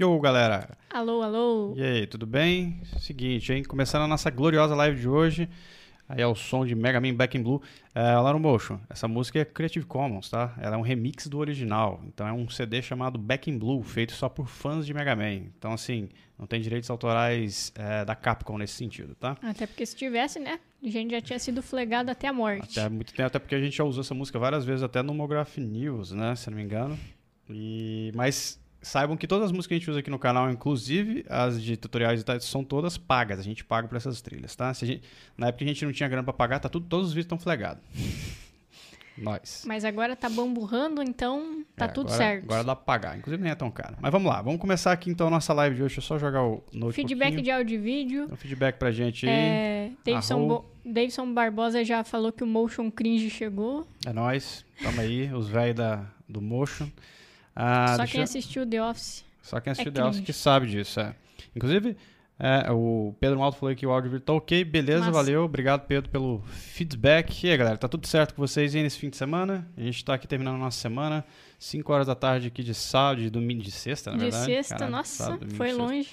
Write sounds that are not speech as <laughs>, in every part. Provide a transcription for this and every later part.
Yo, galera! Alô, alô! E aí, tudo bem? Seguinte, hein? Começando a nossa gloriosa live de hoje. Aí é o som de Mega Man Back in Blue. É, lá no Motion, essa música é Creative Commons, tá? Ela é um remix do original. Então é um CD chamado Back in Blue, feito só por fãs de Mega Man. Então, assim, não tem direitos autorais é, da Capcom nesse sentido, tá? Até porque se tivesse, né? A gente já tinha sido flegado até a morte. Até muito tempo, até porque a gente já usou essa música várias vezes, até no Mograph News, né? Se não me engano. E... Mas saibam que todas as músicas que a gente usa aqui no canal, inclusive as de tutoriais e tal, são todas pagas. A gente paga por essas trilhas, tá? Gente, na época a gente não tinha grana para pagar, tá tudo, todos os vídeos estão flegados. <laughs> Nós. Mas agora tá bamburrando, então tá É, tudo agora, certo. Agora dá pra pagar. Inclusive nem é tão caro. Mas vamos lá, vamos começar aqui então a nossa live de hoje. Deixa eu só jogar o note Feedback de áudio e vídeo. Feedback pra gente aí. É, Davidson, Arrou. Bo- Davidson Barbosa já falou que o Motion Cringe chegou. É nóis. Tamo aí, os velhos do Motion. Ah, Só quem eu- assistiu The Office. Só quem assistiu É The Office cringe. que sabe disso, é. Inclusive, é, o Pedro Malto falou que o áudio tá ok, beleza, Massa. valeu. Obrigado, Pedro, pelo feedback. E aí, galera, tá tudo certo com vocês aí nesse fim de semana? A gente tá aqui terminando a nossa semana, 5 horas da tarde aqui de sábado, de domingo, de sexta, na de verdade. sexta, nossa, sábado, domingo, foi sexta. longe.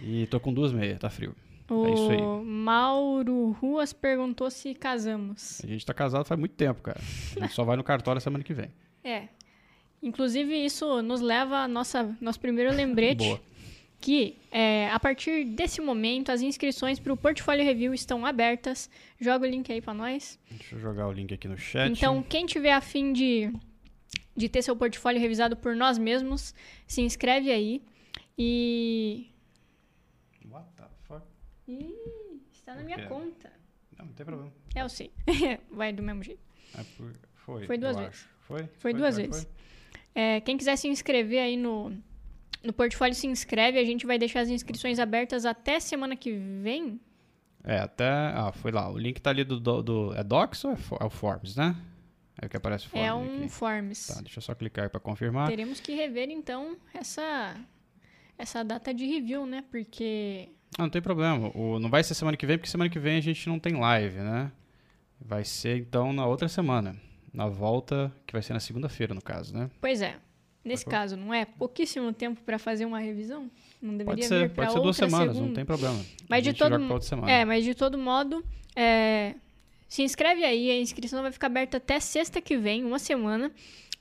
E tô com duas meias, tá frio. O É isso aí. Mauro Ruas perguntou se casamos. A gente tá casado faz muito tempo, cara. A gente só vai no cartório semana que vem. É. Inclusive, isso nos leva a nossa, nosso primeiro lembrete. Boa. que é, a partir desse momento as inscrições para o Portfólio Review estão abertas. Joga o link aí para nós. Deixa eu jogar o link aqui no chat. Então, quem tiver afim de, de ter seu portfólio revisado por nós mesmos, se inscreve aí. E. What the fuck? Ih, está na minha conta. Não, não tem problema. É, eu sei. <laughs> Vai do mesmo jeito. É por- Foi, Foi duas vezes. acho. Foi? Foi duas vezes. É, quem quiser se inscrever aí no, no portfólio, se inscreve. A gente vai deixar as inscrições abertas até semana que vem. É, até. Ah, foi lá. O link tá ali do. do, do- é Docs ou é, é o Forms, né? É o que aparece Forms é um aqui. Forms. Tá, deixa eu só clicar pra confirmar. Teremos que rever então essa essa data de review, né? Porque Ah, não tem problema. O, não vai ser semana que vem, porque semana que vem a gente não tem live, né? Vai ser então na outra semana. Na volta, que vai ser na segunda-feira, no caso, né? pois é, nesse Sacou? caso não é pouquíssimo tempo para fazer uma revisão? Não deveria Pode ser, vir para pode ser duas outra semanas, segunda. não tem problema. Mas de todo. É, mas de todo modo, é, se inscreve aí, a inscrição vai ficar aberta até sexta que vem, uma semana.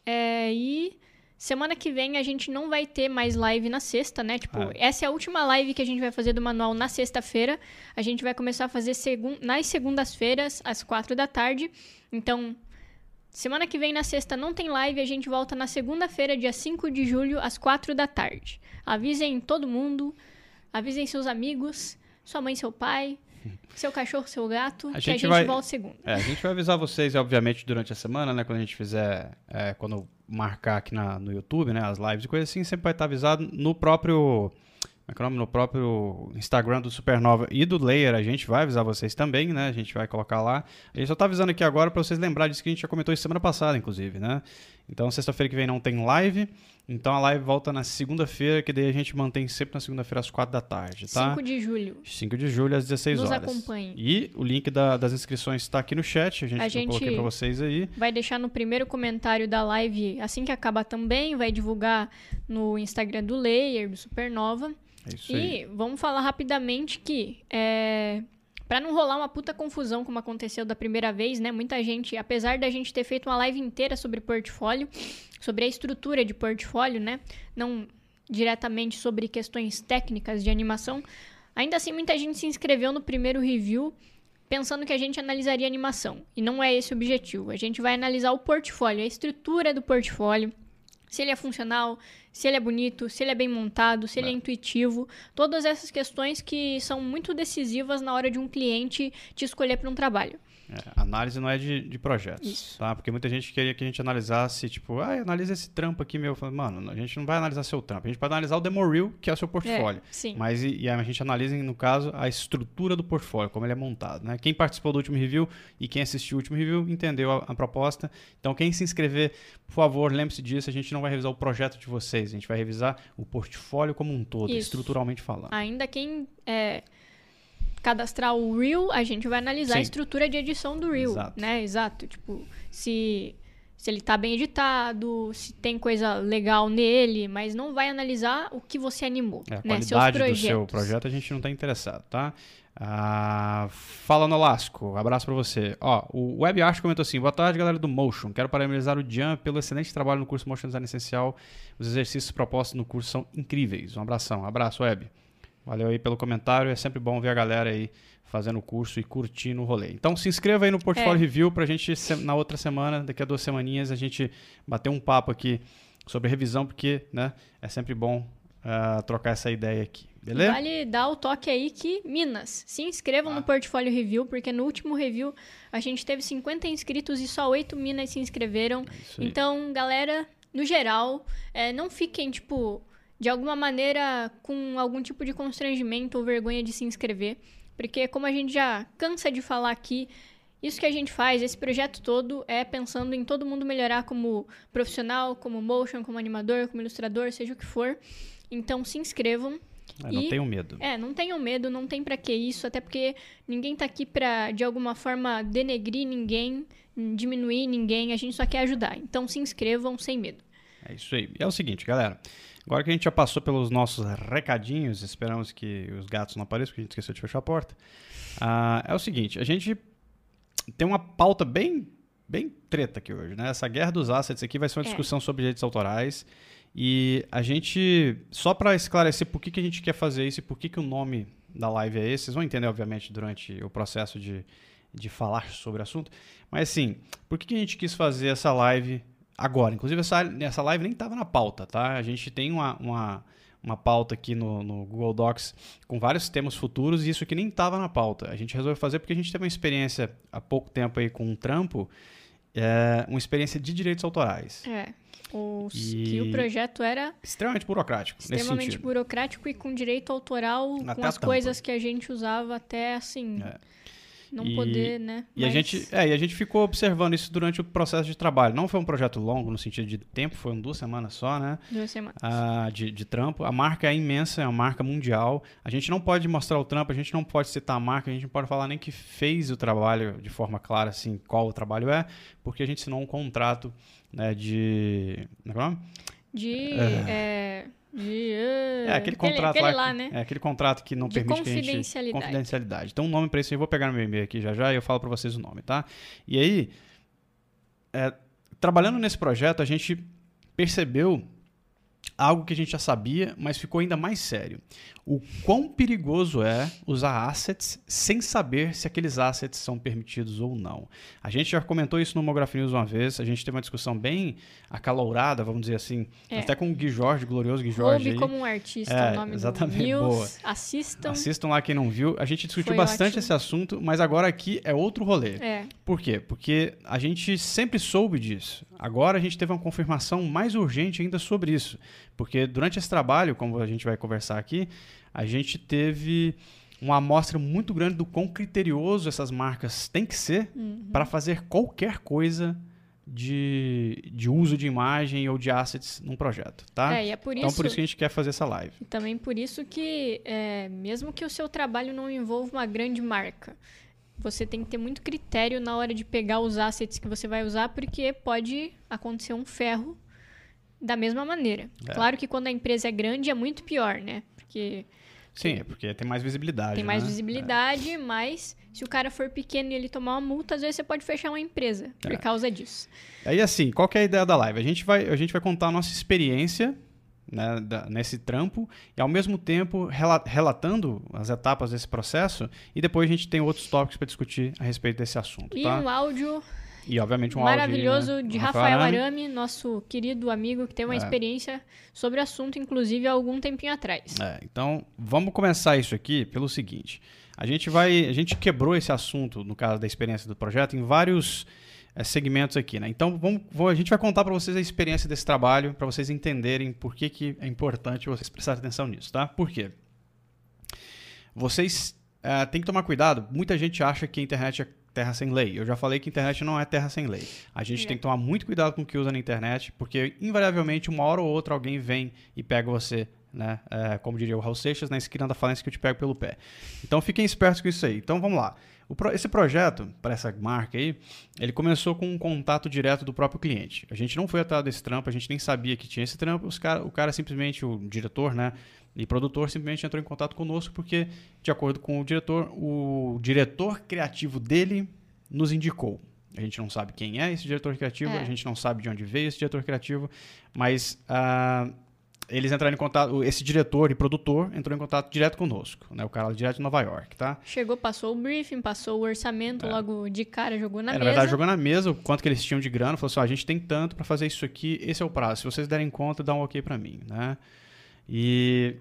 É, e semana que vem a gente não vai ter mais live na sexta, né? Tipo, Ah. essa é a última live que a gente vai fazer do manual na sexta-feira. A gente vai começar a fazer segun nas segundas-feiras, às quatro da tarde. Então, semana que vem na sexta não tem live, a gente volta na segunda-feira, dia 5 de julho, às quatro da tarde. Avisem todo mundo, avisem seus amigos, sua mãe, seu pai, <laughs> seu cachorro, seu gato, que a gente gente vai- volta segunda. É, a gente vai avisar vocês, obviamente, durante a semana, né? Quando a gente fizer, é, quando marcar aqui na, no YouTube, né? As lives e coisas assim, sempre vai estar avisado no próprio, é é? No próprio Instagram do Supernova e do Layer, a gente vai avisar vocês também, né? A gente vai colocar lá. A gente só tá avisando aqui agora para vocês lembrarem disso que a gente já comentou isso semana passada, inclusive, né? Então, sexta-feira que vem não tem live, então a live volta na segunda-feira, que daí a gente mantém sempre na segunda-feira às quatro da tarde, tá? 5 de julho. 5 de julho às 16 Nos horas. acompanhem. E o link da- das inscrições está aqui no chat. A gente, A gente- coloquei para vocês aí. Vai deixar no primeiro comentário da live assim que acabar também. Vai divulgar no Instagram do Layer, do Supernova. É isso aí. E vamos falar rapidamente que, é, para não rolar uma puta confusão como aconteceu da primeira vez, né? Muita gente, apesar da gente ter feito uma live inteira sobre portfólio, sobre a estrutura de portfólio, né? Não diretamente sobre questões técnicas de animação, ainda assim muita gente se inscreveu no primeiro review pensando que a gente analisaria animação. E não é esse o objetivo. A gente vai analisar o portfólio, a estrutura do portfólio, se ele é funcional, se ele é bonito, se ele é bem montado, se ele é intuitivo, todas essas questões que são muito decisivas na hora de um cliente te escolher para um trabalho. É, análise não é de, de projetos, Isso. tá? Porque muita gente queria que a gente analisasse, tipo, ah, analisa esse trampo aqui meu. Falei, Mano, a gente não vai analisar seu trampo, a gente vai analisar o demo reel, que é o seu portfólio. É, sim. Mas e, e a gente analisa, no caso, a estrutura do portfólio, como ele é montado, né? Quem participou do último review e quem assistiu o último review entendeu a, a proposta. Então, quem se inscrever, por favor, lembre-se disso, a gente não vai revisar o projeto de vocês, a gente vai revisar o portfólio como um todo, Isso. estruturalmente falando. Ainda quem é, cadastrar o Reel, a gente vai analisar a Sim. estrutura de edição do Reel, Exato. né? Exato. Tipo, se se ele tá bem editado, se tem coisa legal nele, mas não vai analisar o que você animou. É, a né? qualidade do seu projeto a gente não está interessado, tá? Ah, fala Nolasco, abraço para você. Ó, o Web Art comentou assim: boa tarde, galera do Motion. Quero parabenizar o Jan pelo excelente trabalho no curso Motion Design Essencial. Os exercícios propostos no curso são incríveis. Um abração, abraço, Web. Valeu aí pelo comentário. É sempre bom ver a galera aí fazendo o curso e curtindo o rolê. Então se inscreva aí no Portfólio é. Review pra gente, na outra semana, daqui a duas semaninhas, a gente bater um papo aqui sobre revisão, porque né, é sempre bom uh, trocar essa ideia aqui. Beleza? Vale dar o toque aí que, Minas, se inscrevam ah. no Portfólio Review, porque no último review a gente teve 50 inscritos e só 8 Minas se inscreveram. É então, galera, no geral, é, não fiquem, tipo, de alguma maneira com algum tipo de constrangimento ou vergonha de se inscrever. Porque, como a gente já cansa de falar aqui, isso que a gente faz, esse projeto todo, é pensando em todo mundo melhorar como profissional, como motion, como animador, como ilustrador, seja o que for. Então, se inscrevam. É, não e, tenham medo. É, não tenham medo, não tem para que isso, até porque ninguém tá aqui pra, de alguma forma, denegrir ninguém, diminuir ninguém, a gente só quer ajudar. Então, se inscrevam sem medo. É isso aí. E é o seguinte, galera. Agora que a gente já passou pelos nossos recadinhos, esperamos que os gatos não apareçam, porque a gente esqueceu de fechar a porta. Uh, é o seguinte, a gente tem uma pauta bem, bem treta aqui hoje, né? Essa guerra dos assets aqui vai ser uma é. discussão sobre direitos autorais. E a gente, só para esclarecer por que, que a gente quer fazer isso e por que, que o nome da live é esse, vocês vão entender, obviamente, durante o processo de, de falar sobre o assunto. Mas assim, por que, que a gente quis fazer essa live agora. Inclusive, essa, essa live nem estava na pauta, tá? A gente tem uma, uma, uma pauta aqui no, no, Google Docs com vários temas futuros e isso aqui nem estava na pauta. A gente resolveu fazer porque a gente teve uma experiência há pouco tempo aí com um trampo, é, uma experiência de direitos autorais. É. O, e... Que o projeto era extremamente burocrático. Extremamente burocrático e com direito autoral, até com as coisas que a gente usava até assim. É não e, poder, né? E, Mas... a gente, é, e a gente ficou observando isso durante o processo de trabalho. Não foi um projeto longo no sentido de tempo, foram duas semanas só, né? Duas semanas. Ah, de, de trampo. A marca é imensa, é uma marca mundial. A gente não pode mostrar o trampo, a gente não pode citar a marca, a gente não pode falar nem que fez o trabalho de forma clara, assim, qual o trabalho é, porque a gente assinou um contrato né, de. Como é o nome? De. É... É é aquele contrato aquele, lá, lá né? É aquele contrato que não de permite que a gente confidencialidade. Então um nome para isso eu vou pegar no meu e-mail aqui já já e eu falo para vocês o nome, tá? E aí, é, trabalhando nesse projeto a gente percebeu algo que a gente já sabia, mas ficou ainda mais sério o quão perigoso é usar assets sem saber se aqueles assets são permitidos ou não. A gente já comentou isso no Homograph News uma vez, a gente teve uma discussão bem acalorada, vamos dizer assim, é. até com o Gui Jorge, glorioso Gui Jorge. Roube como um artista, é, o nome exatamente, do News. Boa. Assistam. Assistam lá quem não viu. A gente discutiu Foi bastante ótimo. esse assunto, mas agora aqui é outro rolê. É. Por quê? Porque a gente sempre soube disso. Agora a gente teve uma confirmação mais urgente ainda sobre isso. Porque durante esse trabalho, como a gente vai conversar aqui, a gente teve uma amostra muito grande do quão criterioso essas marcas têm que ser uhum. para fazer qualquer coisa de, de uso de imagem ou de assets num projeto, tá? É, é por então, isso, por isso que a gente quer fazer essa live. E também por isso que, é, mesmo que o seu trabalho não envolva uma grande marca, você tem que ter muito critério na hora de pegar os assets que você vai usar, porque pode acontecer um ferro da mesma maneira. É. Claro que quando a empresa é grande é muito pior, né? Porque Sim, é porque tem mais visibilidade. Tem mais né? visibilidade, é. mas se o cara for pequeno e ele tomar uma multa, às vezes você pode fechar uma empresa é. por causa disso. Aí assim, qual é a ideia da live? A gente vai, a gente vai contar a nossa experiência né, da, nesse trampo e ao mesmo tempo relatando as etapas desse processo e depois a gente tem outros tópicos para discutir a respeito desse assunto. E tá? um áudio e, obviamente, um maravilhoso áudio, né? de Rafael Arame. Arame, nosso querido amigo que tem uma é. experiência sobre o assunto, inclusive, há algum tempinho atrás. É, então, vamos começar isso aqui pelo seguinte. A gente vai. A gente quebrou esse assunto, no caso da experiência do projeto, em vários é, segmentos aqui, né? Então, vamos, vamos, a gente vai contar para vocês a experiência desse trabalho, para vocês entenderem por que, que é importante vocês prestarem atenção nisso, tá? Por quê? Vocês é, têm que tomar cuidado. Muita gente acha que a internet é terra sem lei. Eu já falei que internet não é terra sem lei. A gente é. tem que tomar muito cuidado com o que usa na internet, porque invariavelmente, uma hora ou outra, alguém vem e pega você né? É, como diria o Raul Seixas, na esquina da falência que eu te pego pelo pé. Então fiquem espertos com isso aí. Então vamos lá. Pro, esse projeto, para essa marca aí, ele começou com um contato direto do próprio cliente. A gente não foi atrás desse trampo, a gente nem sabia que tinha esse trampo. Cara, o cara simplesmente, o diretor, né? E produtor simplesmente entrou em contato conosco porque, de acordo com o diretor, o diretor criativo dele nos indicou. A gente não sabe quem é esse diretor criativo, é. a gente não sabe de onde veio esse diretor criativo, mas uh, eles entraram em contato, esse diretor e produtor entrou em contato direto conosco, né? O cara direto de Nova York, tá? Chegou, passou o briefing, passou o orçamento, é. logo de cara jogou na é, mesa. Na verdade, jogou na mesa o quanto que eles tinham de grana, falou assim: a gente tem tanto para fazer isso aqui, esse é o prazo. Se vocês derem conta, dá um ok para mim, né? E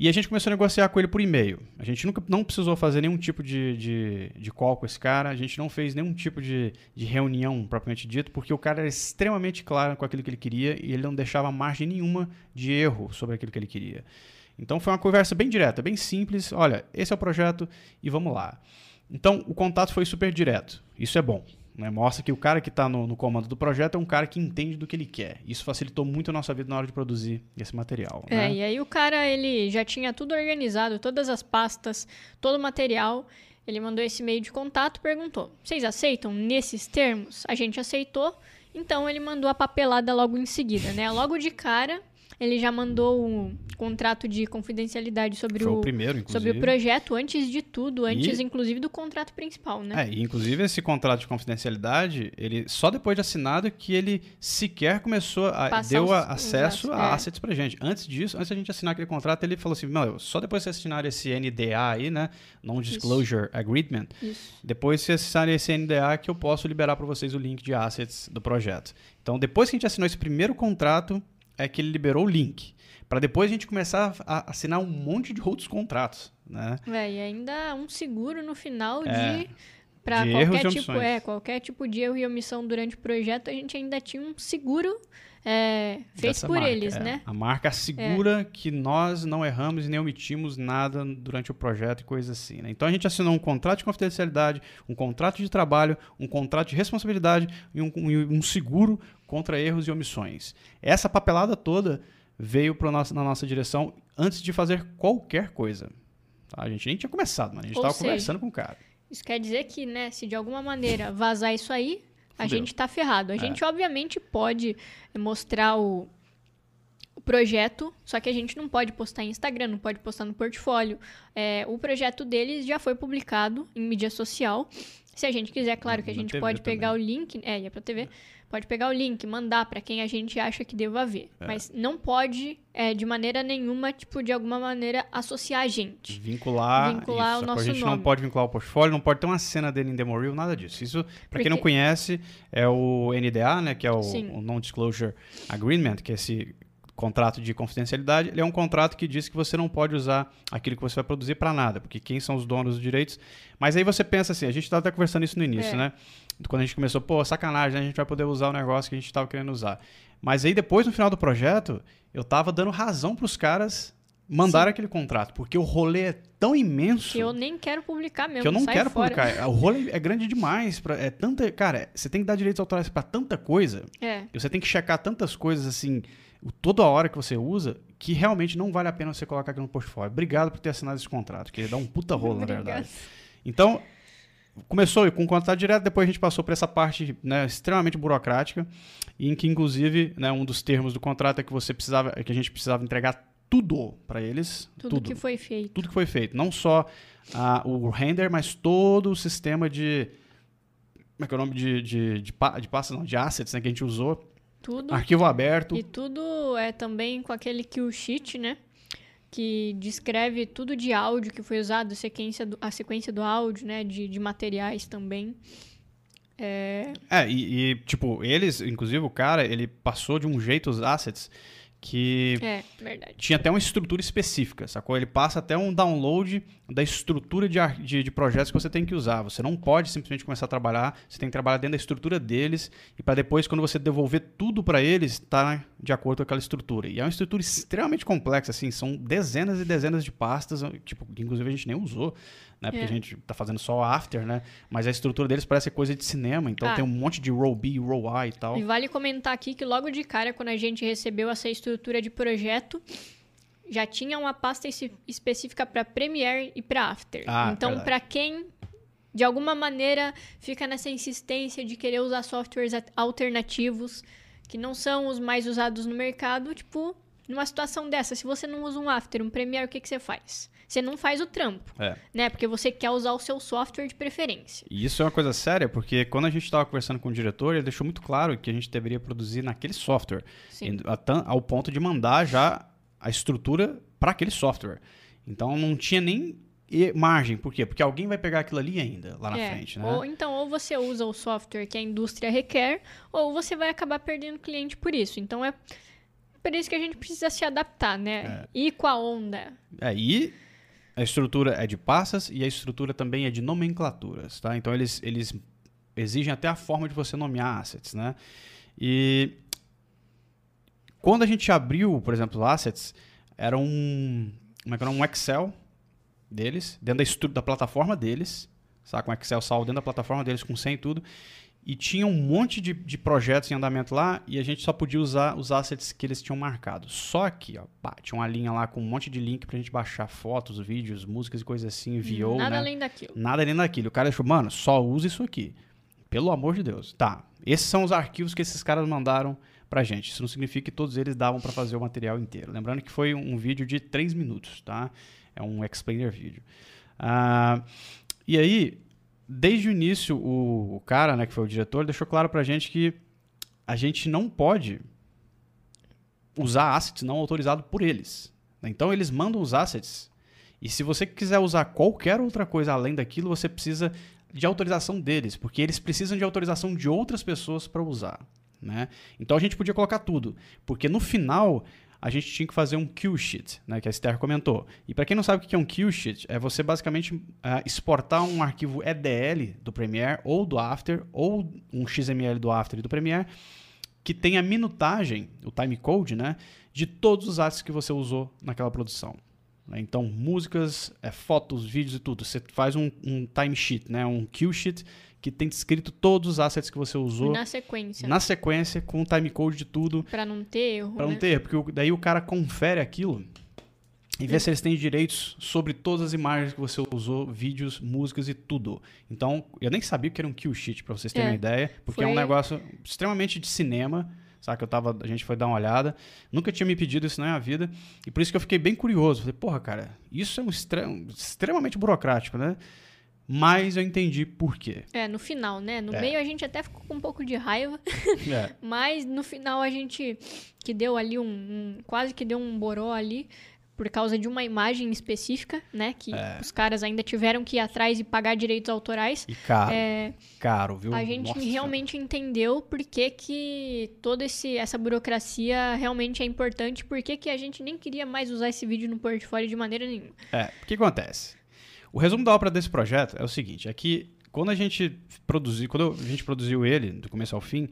e a gente começou a negociar com ele por e-mail. A gente nunca não precisou fazer nenhum tipo de, de, de call com esse cara, a gente não fez nenhum tipo de, de reunião propriamente dito, porque o cara era extremamente claro com aquilo que ele queria e ele não deixava margem nenhuma de erro sobre aquilo que ele queria. Então foi uma conversa bem direta, bem simples. Olha, esse é o projeto e vamos lá. Então o contato foi super direto. Isso é bom. Né? Mostra que o cara que está no, no, comando do projeto é um cara que entende do que ele quer. Isso facilitou muito a nossa vida na hora de produzir esse material. É, né? e aí o cara ele já tinha tudo organizado, todas as pastas, todo o material. Ele mandou esse e-mail de contato, perguntou: "Vocês aceitam nesses termos?" A gente aceitou. Então ele mandou a papelada logo em seguida, né? Logo de cara, ele já mandou um contrato de confidencialidade sobre, o, o, primeiro, sobre o projeto, antes de tudo, antes, e... inclusive, do contrato principal, né? É, e inclusive esse contrato de confidencialidade, ele só depois de assinado que ele sequer começou a Passar deu os, acesso os, a é. assets pra gente. Antes disso, antes da gente assinar aquele contrato, ele falou assim: meu, só depois de assinar esse NDA aí, né? Non-Disclosure Isso. Agreement, Isso. depois de assinar esse NDA que eu posso liberar para vocês o link de assets do projeto. Então, depois que a gente assinou esse primeiro contrato, é que ele liberou o link. Para depois a gente começar a assinar um monte de outros contratos, né? É, e ainda um seguro no final é, de para qualquer tipo, é, qualquer tipo de erro e omissão durante o projeto, a gente ainda tinha um seguro é, feito por marca, eles, é. né? A marca assegura é. que nós não erramos e nem omitimos nada durante o projeto e coisas assim. Né? Então a gente assinou um contrato de confidencialidade, um contrato de trabalho, um contrato de responsabilidade e um, um seguro contra erros e omissões. Essa papelada toda veio pro nosso, na nossa direção antes de fazer qualquer coisa. Tá? A gente nem tinha começado, mas a gente estava conversando com o cara. Isso quer dizer que, né, se de alguma maneira vazar isso aí, a Fudeu. gente está ferrado. A é. gente, obviamente, pode mostrar o, o, projeto, só que a gente não pode postar em Instagram, não pode postar no portfólio. É, o projeto deles já foi publicado em mídia social. Se a gente quiser, claro que a gente pode pegar também. o link. É, é pra TV pode pegar o link, mandar para quem a gente acha que deva ver. É. Mas não pode, é, de maneira nenhuma, tipo, de alguma maneira, associar a gente. Vincular, vincular isso. o nosso A gente nome. não pode vincular o portfólio, não pode ter uma cena dele em Demo Reel, nada disso. Isso, para quem não conhece, é o NDA, né, que é o, o Non-Disclosure Agreement, que é esse contrato de confidencialidade, ele é um contrato que diz que você não pode usar aquilo que você vai produzir para nada, porque quem são os donos dos direitos. Mas aí você pensa assim, a gente estava até conversando isso no início, é. né? Quando a gente começou, pô, sacanagem, né? a gente vai poder usar o negócio que a gente estava querendo usar. Mas aí depois, no final do projeto, eu tava dando razão para os caras mandar Sim. aquele contrato, porque o rolê é tão imenso que eu nem quero publicar mesmo. Que eu não quero fora. publicar. O rolê é grande demais, pra, é tanta, cara, você tem que dar direitos autorais para tanta coisa. É. E você tem que checar tantas coisas assim toda hora que você usa, que realmente não vale a pena você colocar aqui no portfólio. Obrigado por ter assinado esse contrato, que ele dá um puta rolo, na verdade. Então, começou com o contrato direto, depois a gente passou por essa parte né, extremamente burocrática, em que, inclusive, né, um dos termos do contrato é que você precisava, é que a gente precisava entregar tudo para eles. Tudo, tudo, que foi feito. Tudo que foi feito. Não só uh, o render, mas todo o sistema de. Como é que é o nome de, de, de, de, pasta, não, de assets né, que a gente usou tudo. Arquivo aberto. E tudo é também com aquele kill sheet, né? Que descreve tudo de áudio que foi usado, a sequência do, a sequência do áudio, né? De, de materiais também. É, é e, e, tipo, eles, inclusive o cara, ele passou de um jeito os assets que é, verdade. tinha até uma estrutura específica, sacou? Ele passa até um download da estrutura de, de, de, projetos que você tem que usar. Você não pode simplesmente começar a trabalhar, você tem que trabalhar dentro da estrutura deles e para depois, quando você devolver tudo para eles, estar tá de acordo com aquela estrutura. E é uma estrutura extremamente complexa, assim, são dezenas e dezenas de pastas, tipo, inclusive a gente nem usou né? Porque é. a gente tá fazendo só after, né? Mas a estrutura deles parece coisa de cinema, então ah. tem um monte de row B, row A e tal. E vale comentar aqui que logo de cara, quando a gente recebeu essa estrutura de projeto, já tinha uma pasta es- específica para Premiere e para After. Ah, então, para quem de alguma maneira fica nessa insistência de querer usar softwares at- alternativos que não são os mais usados no mercado, tipo, numa situação dessa, se você não usa um After, um Premiere, o que, que você faz? Você não faz o trampo, É. né? Porque você quer usar o seu software de preferência. E isso é uma coisa séria, porque quando a gente estava conversando com o diretor, ele deixou muito claro que a gente deveria produzir naquele software, Sim. ao ponto de mandar já a estrutura para aquele software. Então não tinha nem e- margem. Por quê? Porque alguém vai pegar aquilo ali ainda, lá na É, frente, né? Ou então, ou você usa o software que a indústria requer, ou você vai acabar perdendo cliente por isso. Então é por isso que a gente precisa se adaptar, né? Ir com a onda. É, e a estrutura é de passas e a estrutura também é de nomenclaturas, tá? Então eles, eles exigem até a forma de você nomear assets, né? E quando a gente abriu, por exemplo, assets, era um, é era? um Excel deles, dentro da, da plataforma deles, saca? Um Excel salvo dentro da plataforma deles com 100 e tudo. E tinha um monte de, de projetos em andamento lá e a gente só podia usar os assets que eles tinham marcado. Só que, ó, pá, tinha uma linha lá com um monte de link pra gente baixar fotos, vídeos, músicas e coisas assim, enviou, Nada né? além daquilo. Nada além daquilo. O cara achou, mano, só usa isso aqui. Pelo amor de Deus. Tá. Esses são os arquivos que esses caras mandaram pra gente. Isso não significa que todos eles davam pra fazer o material inteiro. Lembrando que foi um vídeo de 3 minutos, tá? É um explainer vídeo. Ah, e aí, desde o início, o, o cara, né, que foi o diretor, deixou claro pra gente que a gente não pode usar assets não autorizados por eles. né? Então, eles mandam os assets e se você quiser usar qualquer outra coisa além daquilo, você precisa de autorização deles, porque eles precisam de autorização de outras pessoas para usar. Né? Então a gente podia colocar tudo, porque no final a gente tinha que fazer um kill sheet, né, que a Esther comentou. E para quem não sabe o que é um kill sheet, é você basicamente ah, exportar um arquivo EDL do Premiere ou do After, ou um XML do After e do Premiere, que tem a minutagem, o timecode, né, de todos os assets que você usou naquela produção. né? Então, músicas, é, fotos, vídeos e tudo. Você faz um, um timesheet, né? um kill sheet, que tem descrito todos os assets que você usou Na sequência. na sequência, com o timecode de tudo, Pra não ter erro. para não né? ter erro. Porque daí o cara confere aquilo e vê se eles têm direitos sobre todas as imagens que você usou, vídeos, músicas e tudo. Então, eu nem sabia que era um kill sheet, para vocês terem É. uma ideia, porque é um Foi- negócio extremamente de cinema. Sabe que eu tava, a gente foi dar uma olhada, nunca tinha me pedido isso na minha vida, e por isso que eu fiquei bem curioso. Falei, porra, cara, isso é um extre- extremamente burocrático, né? Mas eu entendi por quê. É, no final, né? No É. meio a gente até ficou com um pouco de raiva, <laughs> É. mas no final a gente que deu ali um, um- quase que deu um boró ali por causa de uma imagem específica, né? Que É. os caras ainda tiveram que ir atrás e pagar direitos autorais. E caro, É, caro, viu? a gente Nossa. realmente entendeu por que, que toda esse, essa burocracia realmente é importante, por que, que a gente nem queria mais usar esse vídeo no portfólio de maneira nenhuma. É, o que acontece? O resumo da obra desse projeto é o seguinte, é que quando a gente produziu, quando a gente produziu ele, do começo ao fim,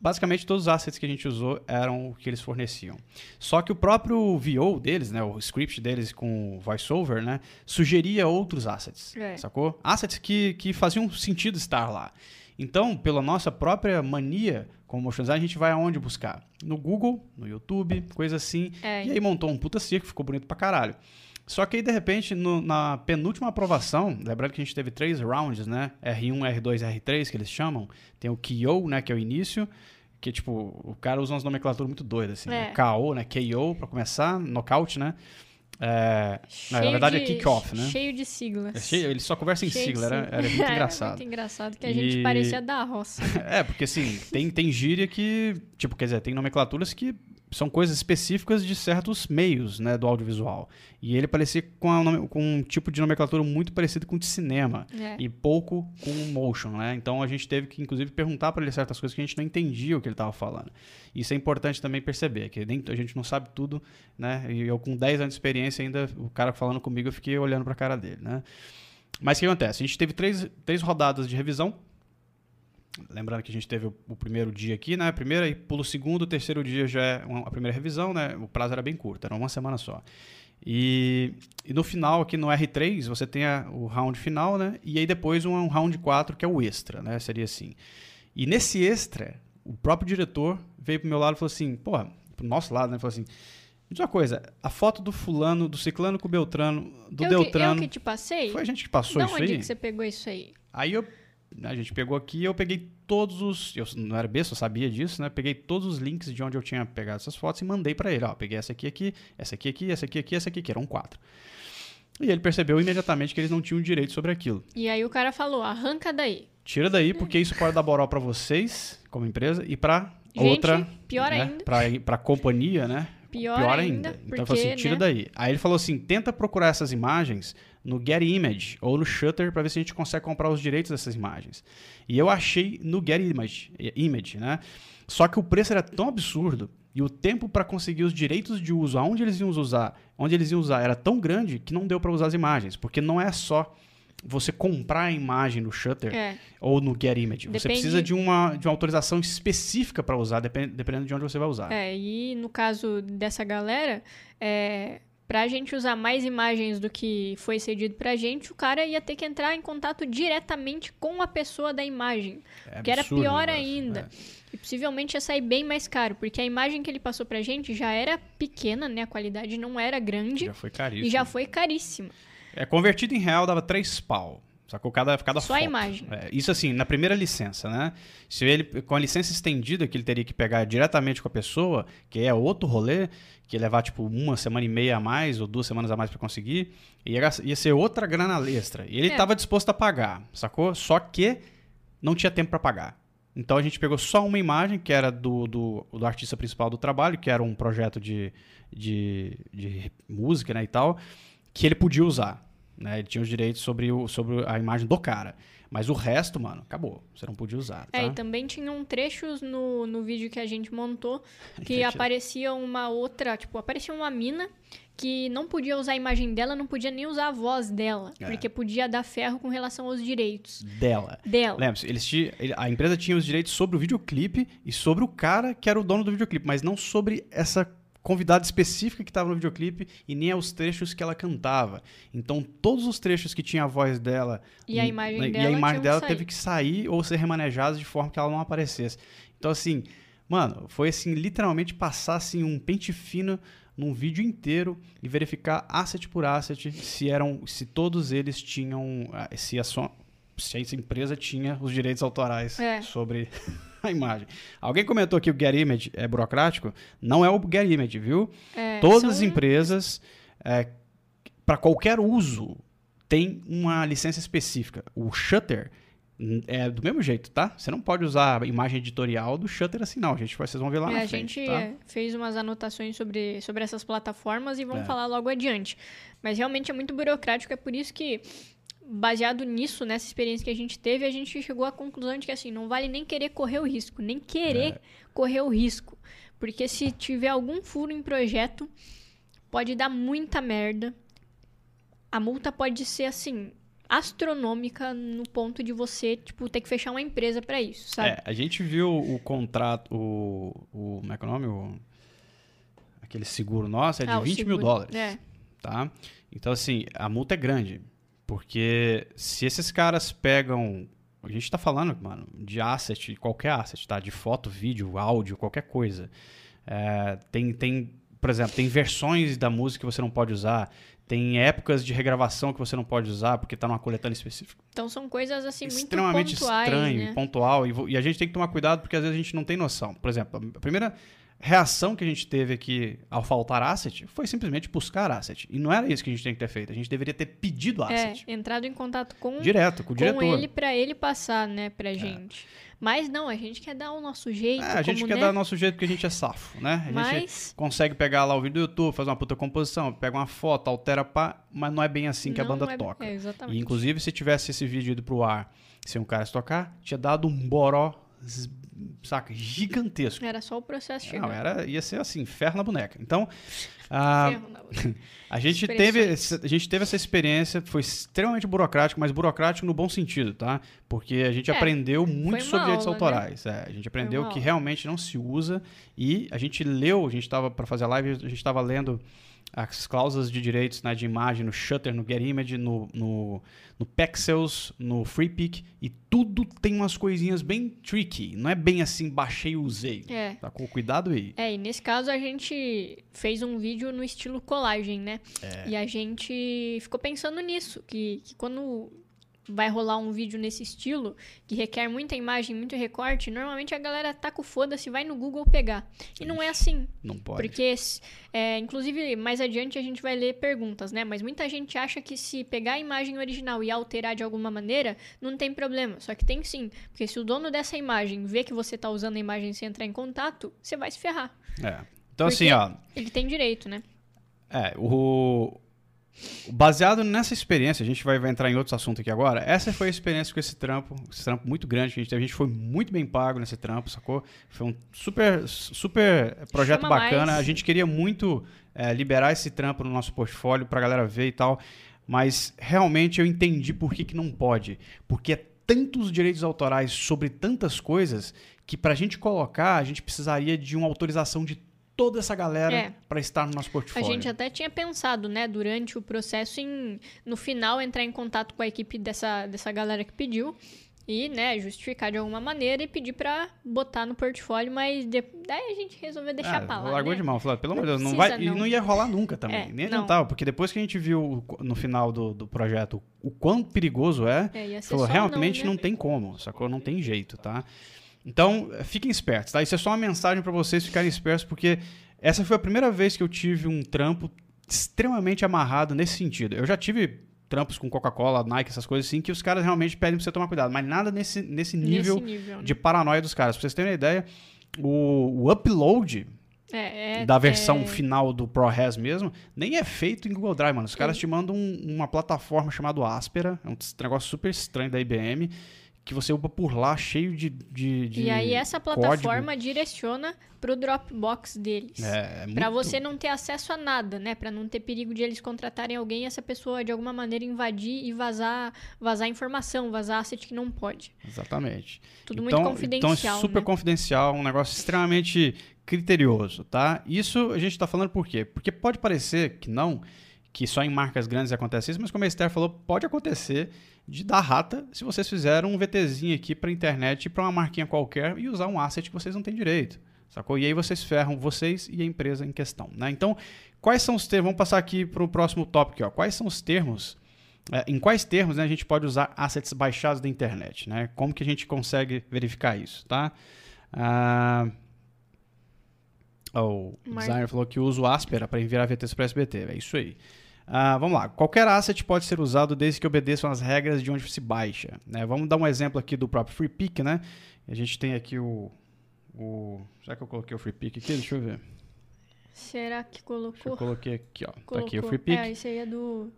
basicamente todos os assets que a gente usou eram o que eles forneciam. Só que o próprio VO deles, né, o script deles com voiceover, né, sugeria outros assets, É. sacou? Assets que, que faziam sentido estar lá. Então, pela nossa própria mania como motion design, a gente vai aonde buscar? No Google, no YouTube, coisa assim. É. E aí montou um puta circo, ficou bonito pra caralho. Só que aí, de repente, no- na penúltima aprovação, lembrando que a gente teve três rounds, né? R1, R2 R3, que eles chamam. Tem o KO, né? Que é o início. Que, tipo, o cara usa umas nomenclaturas muito doidas, assim. É. Né? KO, né? KO, pra começar. Knockout, né? É, na verdade de- é kick-off, né? Cheio de siglas. É cheio- ele só conversa em Cheio de sigla, era, sigla. era muito <laughs> É, engraçado. muito engraçado, que a gente E- parecia da roça. <laughs> É, porque assim, tem, tem gíria que, tipo, quer dizer, tem nomenclaturas que são coisas específicas de certos meios, né, do audiovisual. E ele parecia com, a com um tipo de nomenclatura muito parecido com o de cinema. É. E pouco com o motion, né? Então a gente teve que, inclusive, perguntar para ele certas coisas que a gente não entendia o que ele estava falando. Isso é importante também perceber, que nem, a gente não sabe tudo, né? E eu, com 10 anos de experiência, ainda, o cara falando comigo, eu fiquei olhando para a cara dele, né? Mas o que acontece? A gente teve três, três rodadas de revisão. Lembrando que a gente teve o, o primeiro dia aqui, né? Primeiro, aí pula o segundo, o terceiro dia já é uma- a primeira revisão, né? O prazo era bem curto, era uma semana só. E, e no final, aqui no R3, você tem a- o round final, né? E aí depois um, um round 4, que é o extra, né? Seria assim. E nesse extra, o próprio diretor veio pro meu lado e falou assim, porra, pro nosso lado, né? Falou assim, Diz uma coisa, a foto do fulano, do ciclano com o Beltrano, do eu Que, Deltrano. eu que te passei? Foi a gente que passou da isso onde aí? que você pegou isso aí? Aí eu, a gente pegou aqui, eu peguei todos os, eu não era besta, eu sabia disso, né? Peguei todos os links de onde eu tinha pegado essas fotos e mandei pra ele, ó, peguei essa aqui aqui, essa aqui aqui, essa aqui aqui, essa aqui, que eram quatro. E ele percebeu imediatamente que eles não tinham direito sobre aquilo. E aí o cara falou, arranca daí. Tira daí, porque isso pode dar moral pra vocês, como empresa, e pra Gente, outra, pior né? ainda. Pra, pra companhia, né? Pior, Pior ainda, ainda. porque, Então, ele falou assim, tira né, daí. Aí ele falou assim, tenta procurar essas imagens no Get Image ou no Shutter pra ver se a gente consegue comprar os direitos dessas imagens. E eu achei no Get Image, Image, né? Só que o preço era tão absurdo e o tempo para conseguir os direitos de uso, aonde eles iam usar, onde eles iam usar, era tão grande que não deu para usar as imagens, porque não é só você comprar a imagem no Shutter É, ou no Get Image. Você Depende- precisa de uma, de uma autorização específica para usar, depen- dependendo de onde você vai usar. é, e no caso dessa galera, é, pra gente usar mais imagens do que foi cedido pra gente, o cara ia ter que entrar em contato diretamente com a pessoa da imagem. É que era pior negócio, ainda. é. E possivelmente ia sair bem mais caro, porque a imagem que ele passou pra gente já era pequena, né? A qualidade não era grande Já foi caríssimo. e já foi caríssima. É, convertido em real dava 3 pau. Sacou? Cada, cada Só a foto. imagem. É, isso assim, na primeira licença, né? Se ele, com a licença estendida, que ele teria que pegar diretamente com a pessoa, que é outro rolê, que ia levar tipo uma semana e meia a mais, ou duas semanas a mais pra conseguir, ia, ia ser outra grana extra. E ele É. tava disposto a pagar, sacou? Só que não tinha tempo pra pagar. Então a gente pegou só uma imagem, que era do, do, do artista principal do trabalho, que era um projeto de, de, de música né, e tal, que ele podia usar. Né? Ele tinha os direitos sobre, o, sobre a imagem do cara. Mas o resto, mano, acabou. Você não podia usar. Tá? É, e também tinham trechos no, no vídeo que a gente montou <laughs> que aparecia uma outra, tipo, aparecia uma mina que não podia usar a imagem dela, não podia nem usar a voz dela, É. porque podia dar ferro com relação aos direitos Dela. dela. Lembre-se, eles tinham, a empresa tinha os direitos sobre o videoclipe e sobre o cara que era o dono do videoclipe, mas não sobre essa convidada específica que estava no videoclipe e nem aos trechos que ela cantava. Então, todos os trechos que tinha a voz dela E a imagem né, dela e a imagem dela teve que sair ou ser remanejadas de forma que ela não aparecesse. Então, assim, mano, foi assim, literalmente passar assim, um pente fino num vídeo inteiro e verificar asset por asset se eram, se todos eles tinham, ah, se a sua, se essa empresa tinha os direitos autorais É. sobre a <laughs> imagem. Alguém comentou que o Get Image é burocrático? Não é o Get Image, viu? É, Todas as empresas, para qualquer uso, tem uma licença específica. O Shutter é do mesmo jeito, tá? Você não pode usar a imagem editorial do Shutter assim, não. A gente, vocês vão ver lá É, na a frente, gente tá? é, fez umas anotações sobre, sobre essas plataformas e vamos É. falar logo adiante. Mas realmente é muito burocrático, é por isso que, baseado nisso, nessa experiência que a gente teve, a gente chegou à conclusão de que assim, não vale nem querer correr o risco, nem querer É. correr o risco. Porque se tiver algum furo em projeto, pode dar muita merda. A multa pode ser assim. Astronômica no ponto de você, tipo, ter que fechar uma empresa pra isso, sabe? É, a gente viu o contrato, o, o como é que é o nome? O, aquele seguro nosso é de Ah, o 20 mil seguro. dólares. É. tá? Então, assim, a multa é grande. Porque se esses caras pegam. A gente tá falando, mano, de asset, qualquer asset, tá? De foto, vídeo, áudio, qualquer coisa. É, tem, tem, por exemplo, tem versões da música que você não pode usar. Tem épocas de regravação que você não pode usar porque tá numa coletânea específica. Então são coisas assim muito extremamente pontuais, estranho, né? pontual. E, e a gente tem que tomar cuidado porque às vezes a gente não tem noção. Por exemplo, a primeira reação que a gente teve aqui ao faltar asset foi simplesmente buscar asset. E não era isso que a gente tem que ter feito. A gente deveria ter pedido É, asset. entrado em contato com, Direto, com o com diretor. ele pra ele passar, né, pra gente. Mas não, a gente quer dar o nosso jeito, É, a gente como, quer né? dar nosso jeito porque a gente é safo, né? A gente Mas consegue pegar lá o vídeo do YouTube, fazer uma puta composição, pega uma foto, altera pá, mas não é bem assim que a não banda é- toca. É, exatamente. E, inclusive, se tivesse esse vídeo ido pro ar sem um cara se tocar, tinha dado um boró, saca, gigantesco. Era só o processo Não, chegar. era, ia ser assim, ferro na boneca. Então, <laughs> ah, boca. <laughs> a, gente teve, a gente teve essa experiência, foi extremamente burocrático, mas burocrático no bom sentido, tá? Porque a gente É, aprendeu muito sobre direitos aula, né? autorais. É, a gente aprendeu que realmente não se usa e a gente leu, a gente estava para fazer a live, a gente estava lendo as cláusulas de direitos né, de imagem no Shutter, no GetImage, no, no, no Pexels, no FreePic e tudo tem umas coisinhas bem tricky. Não é bem assim, baixei e usei. É. Tá com cuidado aí. É, e nesse caso a gente fez um vídeo no estilo colagem, né? É. E a gente ficou pensando nisso, que, que quando vai rolar um vídeo nesse estilo, que requer muita imagem, muito recorte, normalmente a galera tá com foda-se, vai no Google pegar. E não é assim. Não pode. Porque, é, inclusive, mais adiante a gente vai ler perguntas, né? Mas muita gente acha que se pegar a imagem original e alterar de alguma maneira, não tem problema. Só que tem sim. Porque se o dono dessa imagem vê que você tá usando a imagem sem entrar em contato, você vai se ferrar. É. Então, Porque assim, ó. Ele tem direito, né? É, o. Baseado nessa experiência, a gente vai, vai entrar em outros assuntos aqui agora. Essa foi a experiência com esse trampo, esse trampo muito grande que a gente teve. A gente foi muito bem pago nesse trampo, sacou? Foi um super, super projeto Chama bacana. mais. A gente queria muito é, liberar esse trampo no nosso portfólio pra galera ver e tal. Mas realmente eu entendi por que, que não pode. Porque é tantos direitos autorais sobre tantas coisas que pra gente colocar, a gente precisaria de uma autorização de toda essa galera É. pra estar no nosso A portfólio. gente até tinha pensado, né, durante o processo em, no final, entrar em contato com a equipe dessa, dessa galera que pediu e, né, justificar de alguma maneira e pedir pra botar no portfólio, mas de- daí a gente resolveu deixar Ah, pra lá, largou né? de mão, falou, pelo amor de Não Deus, não vai, e não. não ia rolar nunca <laughs> também, É, nem não. adiantava, porque depois que a gente viu no final do, do projeto o quão perigoso é, É, falou, realmente não, não, né? tem como, sacou? Não tem jeito, tá? Então, fiquem espertos, tá? Isso é só uma mensagem pra vocês ficarem espertos, porque essa foi a primeira vez que eu tive um trampo extremamente amarrado nesse sentido. Eu já tive trampos com Coca-Cola, Nike, essas coisas assim, que os caras realmente pedem pra você tomar cuidado, mas nada nesse, nesse nível Nesse nível, né? de paranoia dos caras. Pra vocês terem uma ideia, o, o upload É, é, da versão é, final do ProRes mesmo, nem é feito em Google Drive, mano. Os caras te mandam um- uma plataforma chamada Aspera, é um negócio super estranho da IBM, que você upa por lá, cheio de. de, de E aí essa código. plataforma direciona pro Dropbox deles. É, é Pra muito- você não ter acesso a nada, né? Pra não ter perigo de eles contratarem alguém e essa pessoa de alguma maneira invadir e vazar, vazar informação, vazar asset que não pode. Exatamente. Tudo então, muito confidencial. Então é super né? confidencial, um negócio extremamente criterioso, tá? Isso a gente tá falando por quê? Porque pode parecer que não, que só em marcas grandes acontece isso, mas como a Esther falou, pode acontecer de dar rata se vocês fizeram um VTzinho aqui pra internet, pra uma marquinha qualquer e usar um asset que vocês não têm direito. Sacou? E aí vocês ferram vocês e a empresa em questão, né? Então, quais são os termos? Vamos passar aqui para o próximo tópico, ó. Quais são os termos é, em quais termos né, a gente pode usar assets baixados da internet? Né? Como que a gente consegue verificar isso? Tá? Ah, o Mar- designer falou que usa o Aspera para enviar VTs para SBT. É isso aí. Ah, vamos lá. Qualquer asset pode ser usado desde que obedeçam as regras de onde se baixa. né? Vamos dar um exemplo aqui do próprio FreePic. Né? A gente tem aqui o, o... Será que eu coloquei o FreePic aqui? Deixa eu ver. Será que colocou? eu coloquei aqui. Ó. Tá colocou. aqui o FreePic. É, esse aí é do.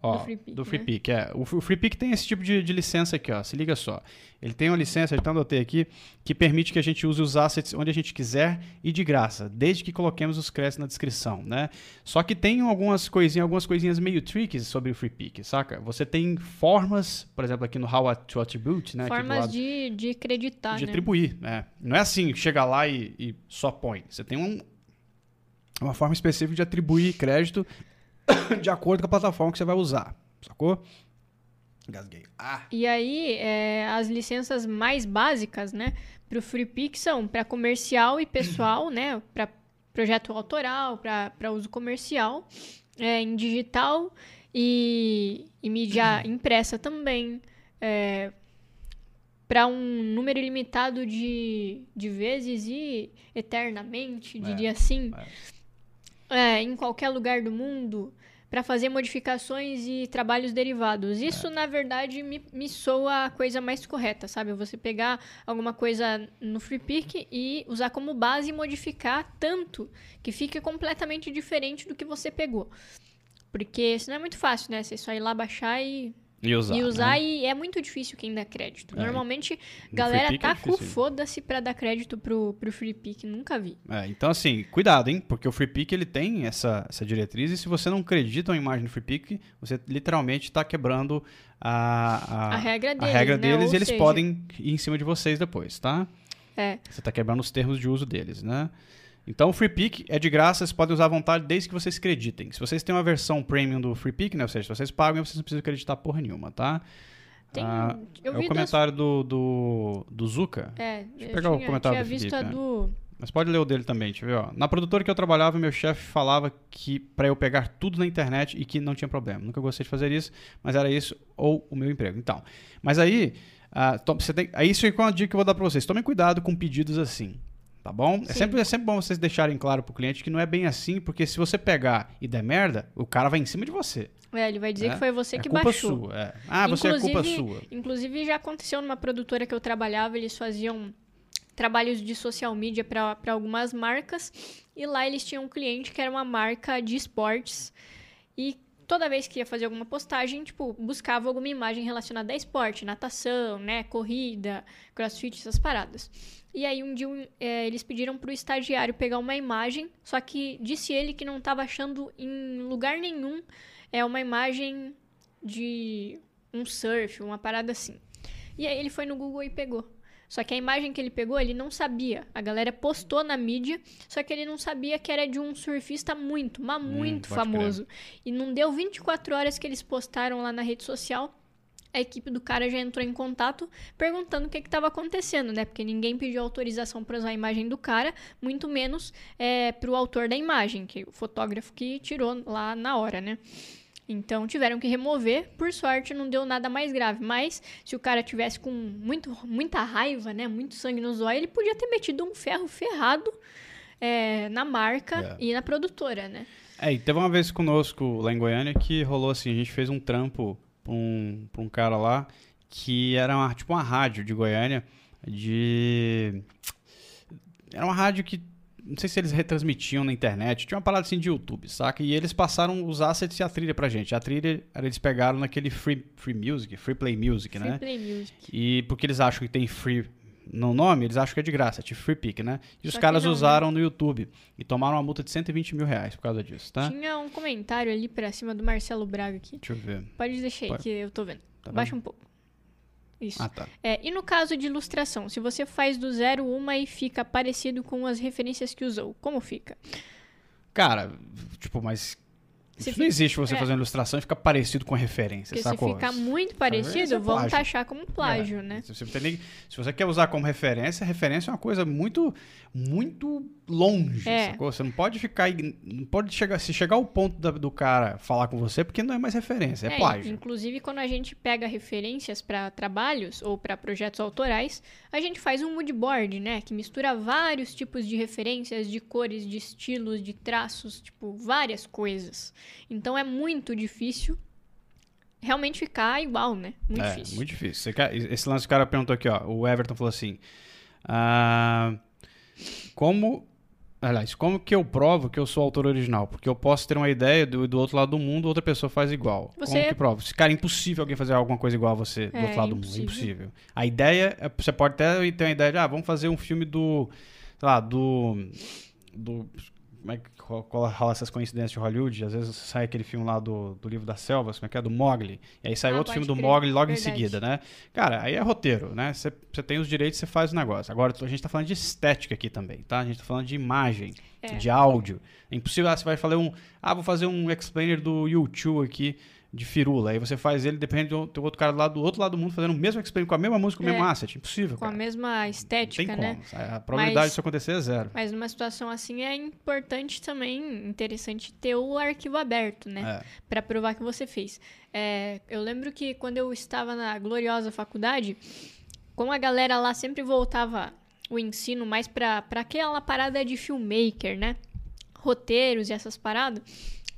Ó, Do FreePic, do né? FreePic, é. O, o FreePic tem esse tipo de, de licença aqui, ó. Se liga só. Ele tem uma licença, eu até anotei aqui, que permite que a gente use os assets onde a gente quiser e de graça, desde que coloquemos os créditos na descrição, né? Só que tem algumas coisinhas, algumas coisinhas meio tricky sobre o FreePic, saca? Você tem formas, por exemplo, aqui no How to Attribute, né? Formas de, de acreditar, de né? atribuir, né? Não é assim, chega lá e, e só põe. Você tem um, uma forma específica de atribuir crédito <coughs> de acordo com a plataforma que você vai usar, sacou? Gasguei. Ah, E aí, é, as licenças mais básicas, né, para o FreePic são para comercial e pessoal, né, para projeto autoral, para uso comercial, é, em digital e, e mídia <coughs> impressa também, para um número ilimitado de, de vezes e eternamente, diria assim, é, em qualquer lugar do mundo para fazer modificações e trabalhos derivados. Isso, na verdade, me, me soa a coisa mais correta, sabe? Você pegar alguma coisa no FreePic e usar como base e modificar tanto que fique completamente diferente do que você pegou. Porque isso não é muito fácil, né? Você só ir lá baixar e, e usar. e usar né? e é muito difícil quem dá crédito. É, Normalmente, No galera é tá com difícil. foda-se pra dar crédito pro, pro FreePic. Nunca vi. É, então, assim, cuidado, hein? Porque o FreePic ele tem essa, essa diretriz e se você não acredita na imagem do FreePic, você literalmente está quebrando a, A regra deles, regra né? deles Ou e eles seja- podem ir em cima de vocês depois, tá? É. Você está quebrando os termos de uso deles, né? Então o Free Pick é de graça, vocês podem usar à vontade desde que vocês acreditem. Se vocês têm uma versão premium do Free Pick, né? Ou seja, se vocês pagam, vocês não precisam acreditar porra nenhuma, tá? Tem, Ah, eu é o comentário do, do, do Zuka. Das, é, eu pegar o tinha, comentário tinha do visto Felipe, a né? do. Mas pode ler o dele também, deixa eu ver. Ó. Na produtora que eu trabalhava, meu chefe falava que pra eu pegar tudo na internet e que não tinha problema. Nunca gostei de fazer isso, mas era isso ou o meu emprego. Então, mas aí, ah, to- você tem, aí isso é uma dica que eu vou dar pra vocês. Tomem cuidado com pedidos assim. Tá bom? É sempre, é sempre bom vocês deixarem claro pro cliente que não é bem assim, porque se você pegar e der merda, o cara vai em cima de você. É, ele vai dizer É, que foi você é que culpa baixou. sua. é. Ah, você é culpa Inclusive- sua. Inclusive, já aconteceu numa produtora que eu trabalhava, eles faziam trabalhos de social media para algumas marcas, e lá eles tinham um cliente que era uma marca de esportes, e toda vez que ia fazer alguma postagem, tipo, buscava alguma imagem relacionada a esporte, natação, né, corrida, crossfit, essas paradas. E aí um dia é, eles pediram pro estagiário pegar uma imagem, só que disse ele que não estava achando em lugar nenhum é uma imagem de um surf, uma parada assim. E aí ele foi no Google e pegou. Só que a imagem que ele pegou, ele não sabia. A galera postou na mídia, só que ele não sabia que era de um surfista muito, mas muito pode famoso. E não deu 24 horas que eles postaram lá na rede social. A equipe do cara já entrou em contato perguntando o que estava acontecendo, né? Porque ninguém pediu autorização para usar a imagem do cara, muito menos é, para o autor da imagem, que é o fotógrafo que tirou lá na hora, né? Então tiveram que remover. Por sorte, não deu nada mais grave. Mas se o cara tivesse com muito, muita raiva, né? Muito sangue no zóio, ele podia ter metido um ferro ferrado é, na marca É. e na produtora, né? É, e teve uma vez conosco lá em Goiânia que rolou assim, a gente fez um trampo pra um, pra um cara lá que era uma, tipo uma rádio de Goiânia de... Era uma rádio que, não sei se eles retransmitiam na internet, tinha uma parada assim de YouTube, saca? E eles passaram os assets e a trilha pra gente. A trilha, eles pegaram naquele Free, free Music, Free Play Music, Free né? Play Music. E porque eles acham que tem free no nome, eles acham que é de graça, tipo free pick, né? E os Só caras não, né? usaram no YouTube e tomaram uma multa de 120 mil reais por causa disso, tá? Tinha um comentário ali pra cima do Marcelo Braga aqui. Deixa eu ver. Pode deixar aí Pode. que eu tô vendo. Tá Baixa um pouco. Isso. Ah, tá. É, e no caso de ilustração, se você faz do zero uma e fica parecido com as referências que usou, como fica? Cara, tipo, mas. Se Isso não fi- existe você é. fazer uma ilustração e ficar parecido com a referência, Porque sacou? se ficar muito Isso parecido, é vão taxar como plágio, É, né? Se você, tem se você quer usar como referência, referência é uma coisa muito, muito longe, É. sacou? Você não pode ficar, não pode chegar, se chegar ao ponto da- do cara falar com você, porque não é mais referência, é, É, plágio. Inclusive, quando a gente pega referências para trabalhos ou para projetos autorais, a gente faz um mood board, né? Que mistura vários tipos de referências, de cores, de estilos, de traços, tipo, várias coisas. Então é muito difícil realmente ficar igual, né? Muito é, difícil. muito difícil. Quer- esse lance o cara perguntou aqui, ó. O Everton falou assim: ah, como. Aliás, como que eu provo que eu sou autor original? Porque eu posso ter uma ideia do, do outro lado do mundo, outra pessoa faz igual. Você- Como que provo? Cara é impossível alguém fazer alguma coisa igual a você do É, outro lado do mundo. É impossível. impossível. A ideia, é, você pode até ter uma ideia de, ah, vamos fazer um filme do. Sei lá, do. Do. Como é que ro- rola essas coincidências de Hollywood? Às vezes sai aquele filme lá do, do livro das selvas, como é que é? Do Mogli. E aí sai Ah, outro filme do crer. Mogli logo Verdade. em seguida, né? Cara, aí é roteiro, né? Você tem os direitos, você faz o negócio. Agora, a gente tá falando de estética aqui também, tá? A gente tá falando de imagem, É. de áudio. É impossível, ah, você vai fazer um... Ah, vou fazer um explainer do YouTube aqui, de firula. Aí você faz ele, depende do outro cara lá do outro lado do mundo fazendo o mesmo explainer com a mesma música, com o É. mesmo asset. Impossível, Com a cara. mesma Não tem estética, como. né? A probabilidade Mas- disso acontecer é zero. Mas numa situação assim é importante também, interessante ter o arquivo aberto, né? É. Pra provar que você fez. É, eu lembro que quando eu estava na gloriosa faculdade, como a galera lá sempre voltava o ensino mais pra aquela parada de filmmaker, né? Roteiros e essas paradas.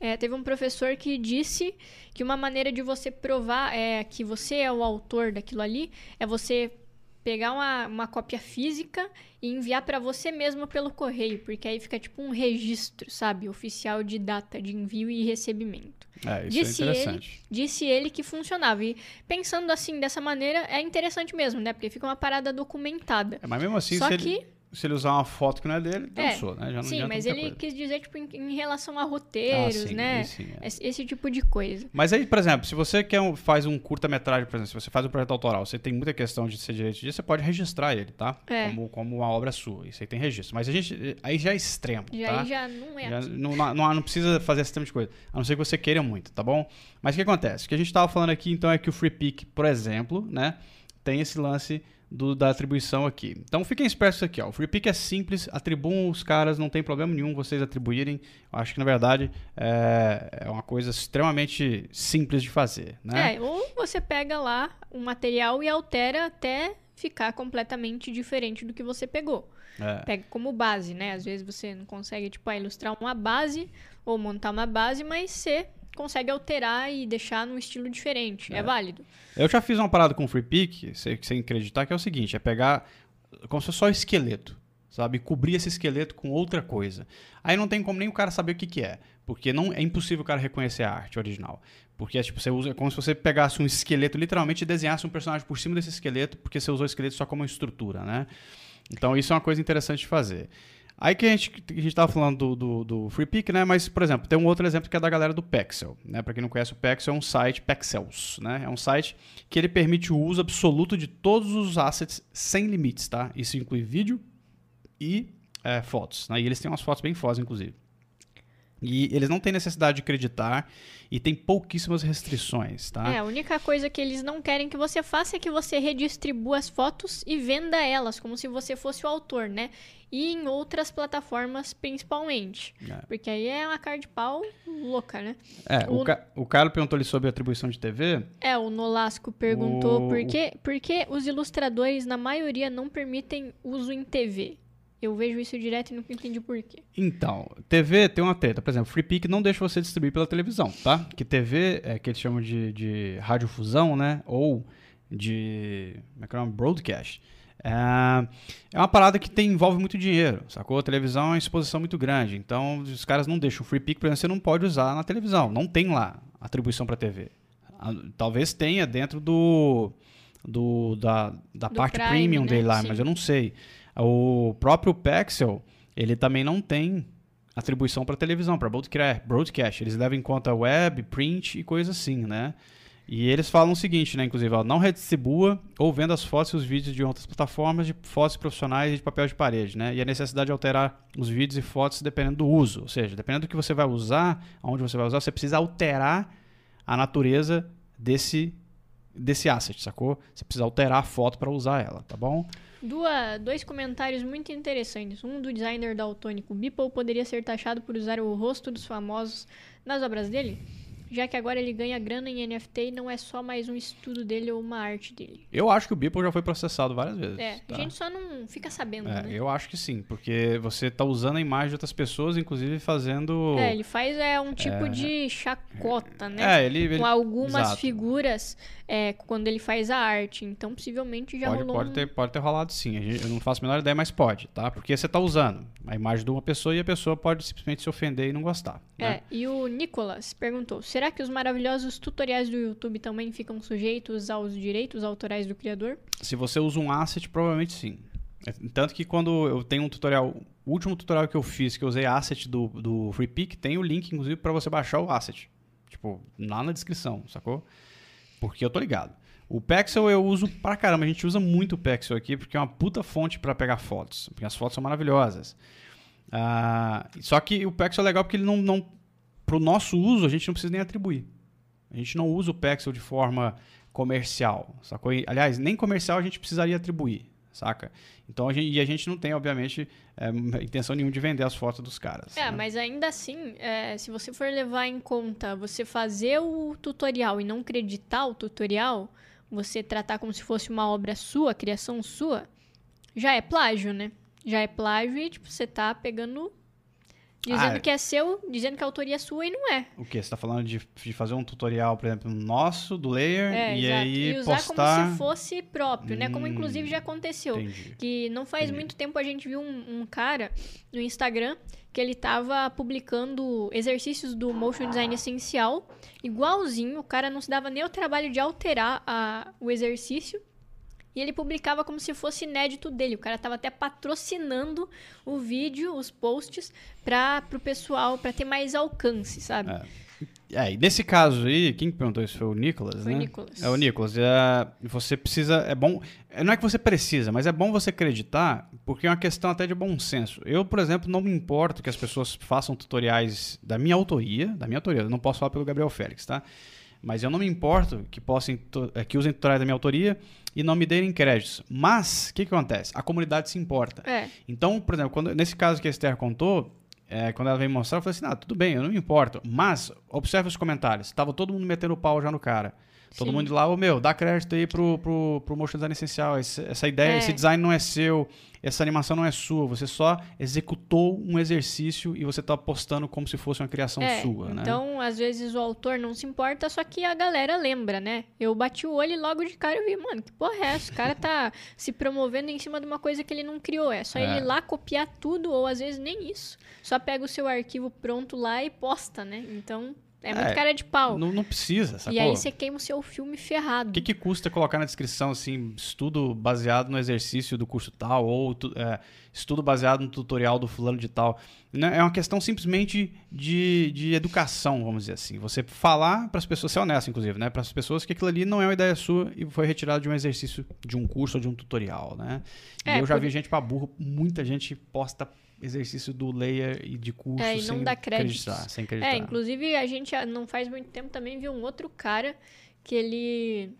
É, teve um professor que disse que uma maneira de você provar é, que você é o autor daquilo ali é você pegar uma, uma cópia física e enviar pra você mesmo pelo correio, porque aí fica tipo um registro, sabe, oficial de data de envio e recebimento. É, isso Disse é ele- interessante. Disse ele que funcionava. E pensando assim, dessa maneira, é interessante mesmo, né? Porque fica uma parada documentada. É, mas mesmo assim, Só se que ele... se ele usar uma foto que não é dele, dançou, né? Já não Sim, mas ele coisa. quis dizer, tipo, em, em relação a roteiros, Ah, sim, né? sim, é. Esse, esse tipo de coisa. Mas aí, por exemplo, se você quer um- faz um curta-metragem, por exemplo, se você faz um projeto autoral, você tem muita questão de ser direito disso, você pode registrar ele, tá? É. Como, como uma obra sua. Isso aí tem registro. Mas a gente. Aí já é extremo. Já, tá? aí já não é Já não, não, não- não precisa fazer esse tipo de coisa. A não ser que você queira muito, tá bom? Mas o que acontece? O que a gente estava falando aqui, então, é que o Free Pick, por exemplo, né? Tem esse lance do- da atribuição aqui. Então fiquem espertos aqui, ó. O Free Pick é simples, atribuam os caras, não tem problema nenhum vocês atribuírem. Eu acho que, na verdade, é, é uma coisa extremamente simples de fazer, né? É, ou você pega lá o material e altera até ficar completamente diferente do que você pegou. É. Pega como base, né? Às vezes você não consegue, tipo, ah, ilustrar uma base ou montar uma base, mas você consegue alterar e deixar num estilo diferente. É, válido. Eu já fiz uma parada com o Free Pick, sem, sem acreditar, que é o seguinte: é pegar como se fosse só esqueleto, sabe? E Cobrir esse esqueleto com outra coisa. Aí não tem como nem o cara saber o que, que é, porque não é impossível o cara reconhecer a arte original. Porque é, tipo, você usa, é como se você pegasse um esqueleto, literalmente, e desenhasse um personagem por cima desse esqueleto, porque você usou o esqueleto só como estrutura, né? Então isso é uma coisa interessante de fazer. Aí que a gente, a gente tava falando do, do, do Free Pick, né? Mas, por exemplo, tem um outro exemplo que é da galera do Pexel, né? Para quem não conhece o Pexel, é um site, Pexels, né? É um site que ele permite o uso absoluto de todos os assets sem limites, tá? Isso inclui vídeo e é, fotos, né? E eles têm umas fotos bem fodas, inclusive. E eles não têm necessidade de acreditar e tem pouquíssimas restrições, tá? É, a única coisa que eles não querem que você faça é que você redistribua as fotos e venda elas, como se você fosse o autor, né? E em outras plataformas, principalmente. É. Porque aí é uma cara de pau louca, né? É, o, O- ca o cara perguntou ali sobre atribuição de TV. É, o Nolasco perguntou O- por, que, por que os ilustradores, na maioria, não permitem uso em TV. Eu vejo isso direto e nunca entendi por quê. Então, TV tem uma treta. Por exemplo, Free Pick não deixa você distribuir pela televisão, tá? Que TV é que eles chamam de, de radiofusão, né? Ou de. Como é que é o nome? Broadcast. É, é uma parada que tem, envolve muito dinheiro, sacou? A televisão é uma exposição muito grande. Então, os caras não deixam. O Free Pick, por exemplo, você não pode usar na televisão. Não tem lá atribuição para TV. Ah, Talvez tenha dentro do. do da, da Do parte Prime, premium né? dele lá, Sim. mas eu não sei. O próprio Pexel, ele também não tem atribuição para televisão, para broadcast, broadcast. Eles levam em conta web, print e coisa assim, né? E eles falam o seguinte, né? Inclusive, ó, não redistribua ou venda as fotos e os vídeos de outras plataformas de fotos profissionais e de papel de parede, né? E a necessidade de alterar os vídeos e fotos dependendo do uso. Ou seja, dependendo do que você vai usar, aonde você vai usar, você precisa alterar a natureza desse, desse asset, sacou? Você precisa alterar a foto para usar ela, tá bom? Dua- dois comentários muito interessantes. Um do designer daltônico. Beeple poderia ser taxado por usar o rosto dos famosos nas obras dele? Já que agora ele ganha grana em NFT e não é só mais um estudo dele ou uma arte dele. Eu acho que o Beeple já foi processado várias vezes. É, tá? a gente só não fica sabendo, É, né? eu acho que sim, porque você tá usando a imagem de outras pessoas, inclusive fazendo. É, ele faz é, um tipo de chacota, né? É, ele, ele- Com algumas exato. figuras é, quando ele faz a arte. Então, possivelmente já pode, rolou pode, um... ter, pode ter rolado sim. Eu não faço a menor ideia, mas pode, tá? Porque você tá usando a imagem de uma pessoa e a pessoa pode simplesmente se ofender e não gostar. É, Né? e o Nicolas perguntou: será que os maravilhosos tutoriais do YouTube também ficam sujeitos aos direitos autorais do criador? Se você usa um asset, provavelmente sim. É, Tanto que quando eu tenho um tutorial, o último tutorial que eu fiz, que eu usei asset do, do Free Pick, tem o link, inclusive, para você baixar o asset. Tipo, lá na descrição, sacou? Porque eu tô ligado. O Pexel eu uso pra caramba, a gente usa muito o Pexel aqui, porque é uma puta fonte pra pegar fotos. Porque as fotos são maravilhosas. Ah, só que o Pexel é legal porque ele não, não. Pro nosso uso, a gente não precisa nem atribuir. A gente não usa o Pexel de forma comercial, sacou? Aliás, nem comercial a gente precisaria atribuir, saca? Então a gente, e a gente não tem, obviamente, é, <laughs> intenção nenhuma de vender as fotos dos caras. É, né? mas ainda assim, é, se você for levar em conta você fazer o tutorial e não creditar o tutorial, você tratar como se fosse uma obra sua, criação sua, já é plágio, né? Já é plágio e, tipo, você tá pegando. Dizendo Ah, é. que é seu, dizendo que a autoria é sua e não é. O que? Você está falando de, de fazer um tutorial, por exemplo, nosso, do layer, É, e exato. aí e usar postar... como se fosse próprio, né? Como Hum, inclusive já aconteceu. Entendi. Que não faz Entendi. muito tempo a gente viu um, um cara no Instagram que ele tava publicando exercícios do Motion Design Essencial, igualzinho, o cara não se dava nem o trabalho de alterar a- o exercício e ele publicava como se fosse inédito dele. O cara tava até patrocinando o vídeo, os posts, para o pessoal, para ter mais alcance, sabe? É. É, e nesse caso aí, quem perguntou isso foi o Nicolas, Foi né? o Nicolas. É o Nicolas. É, você precisa. É bom. é, Não é que você precisa, mas é bom você acreditar, porque é uma questão até de bom senso. Eu, por exemplo, não me importo que as pessoas façam tutoriais da minha autoria, da minha autoria. Eu não posso falar pelo Gabriel Félix, tá? Mas eu não me importo que possam é, que usem tutoriais da minha autoria e não me deem créditos. Mas o que, que acontece? A comunidade se importa. É, Então, por exemplo, quando- nesse caso que a Esther contou, é, quando ela veio mostrar, eu falei assim: ah, tudo bem, eu não me importo. Mas, observe os comentários. Tava todo mundo metendo o pau já no cara. Todo Sim. mundo lá, ô meu, dá crédito aí pro, pro, pro Motion Design Essencial. Esse- essa ideia, É. esse design não é seu, essa animação não é sua. Você só executou um exercício e você tá postando como se fosse uma criação é. sua, né? Então, às vezes o autor não se importa, só que a galera lembra, né? Eu bati o olho e logo de cara eu vi, mano, que porra é essa? O cara tá <laughs> se promovendo em cima de uma coisa que ele não criou. É só É. ele ir lá copiar tudo, ou às vezes nem isso. Só pega o seu arquivo pronto lá e posta, né? Então, é muito É, cara de pau. Não, não precisa, sacou? E aí você queima o seu filme ferrado. O que, que custa colocar na descrição, assim, estudo baseado no exercício do curso tal, ou tu- é, estudo baseado no tutorial do fulano de tal? Né? É uma questão simplesmente de, de educação, vamos dizer assim. Você falar para as pessoas, ser honesto, inclusive, né? Para as pessoas que aquilo ali não é uma ideia sua e foi retirado de um exercício, de um curso ou de um tutorial, né? E É, eu já por- vi gente para burro, muita gente posta exercício do layer e de curso É, e não sem dá créditos. acreditar, sem acreditar. É, inclusive a gente não faz muito tempo também viu um outro cara que ele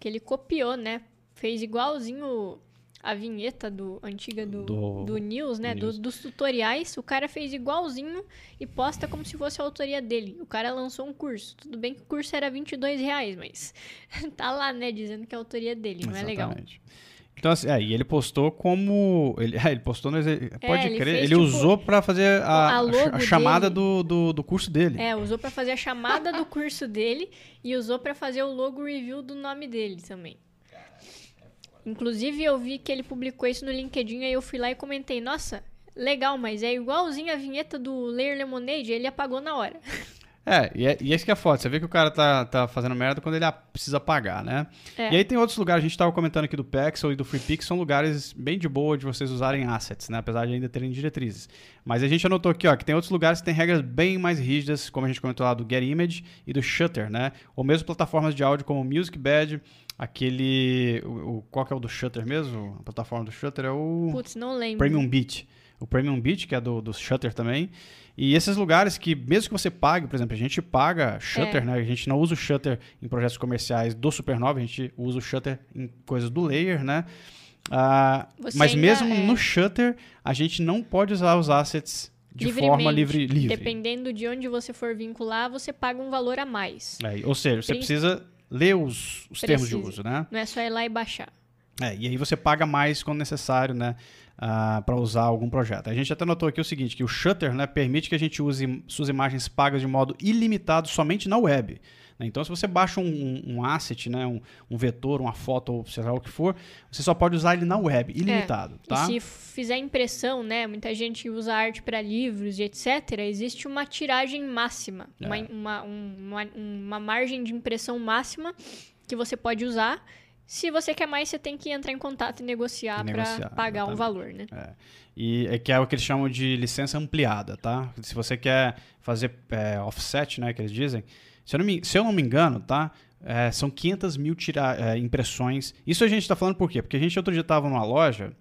que ele copiou, né? Fez igualzinho a vinheta do antiga do, Do- do, News, né? do Do- News. dos tutoriais. O cara fez igualzinho e posta como se fosse a autoria dele. O cara lançou um curso. Tudo bem que o curso era 22 reais, mas <laughs> tá lá, né? Dizendo que é a autoria dele. Não é legal. Então, assim, é, e ele postou como. Ele, <laughs> é, ele postou no. exe- Pode ele crer, fez, ele tipo, usou pra fazer a, a a chamada do, do, do curso dele. É, usou pra fazer a chamada do curso dele e usou pra fazer o logo review do nome dele também. Inclusive, eu vi que ele publicou isso no LinkedIn, aí eu fui lá e comentei, nossa, legal, mas é igualzinho a vinheta do Layer Lemonade, ele apagou na hora. <laughs> É, e, é, e esse que é foda. Você vê que o cara tá, tá fazendo merda quando ele a- precisa pagar, né? É. E aí tem outros lugares, a gente tava comentando aqui do Pexel e do FreePix, são lugares bem de boa de vocês usarem assets, né? Apesar de ainda terem diretrizes. Mas a gente anotou aqui, ó, que tem outros lugares que tem regras bem mais rígidas, como a gente comentou lá do Get Image e do Shutter, né? Ou mesmo plataformas de áudio como o MusicBed, aquele... O, o- qual que é o do Shutter mesmo? A plataforma do Shutter é o... Putz, não lembro. Premium Beat. O Premium Beat, que é do, do Shutter também. E esses lugares que, mesmo que você pague, por exemplo, a gente paga Shutter, É. né? A gente não usa o Shutter em projetos comerciais do Supernova, a gente usa o Shutter em coisas do Layer, né? Ah, mas mesmo é- no Shutter, a gente não pode usar os assets de forma livre. Livre. Dependendo de onde você for vincular, você paga um valor a mais. É, ou seja, você Prin- precisa ler os, os termos de uso, né? Não é só ir lá e baixar. É, e aí você paga mais quando necessário, né? Para usar algum projeto. A gente até notou aqui o seguinte, que o Shutter né, permite que a gente use suas imagens pagas de modo ilimitado somente na web. né? Então, se você baixa um, um- asset, né, um, um vetor, uma foto, ou seja lá o que for, você só pode usar ele na web, ilimitado. tá? E se fizer impressão, né? Muita gente usa arte para livros e etc. Existe uma tiragem máxima, É. uma, uma, um- uma, uma margem de impressão máxima que você pode usar. Se você quer mais, você tem que entrar em contato e negociar E para negociar, pagar um exatamente. valor, né? É. E é que é o que eles chamam de licença ampliada, tá? Se você quer fazer é, offset, né, que eles dizem, se eu não me, se eu não me engano, tá? É, são 500 mil tira, é, impressões. Isso a gente está falando por quê? Porque a gente outro dia estava numa loja,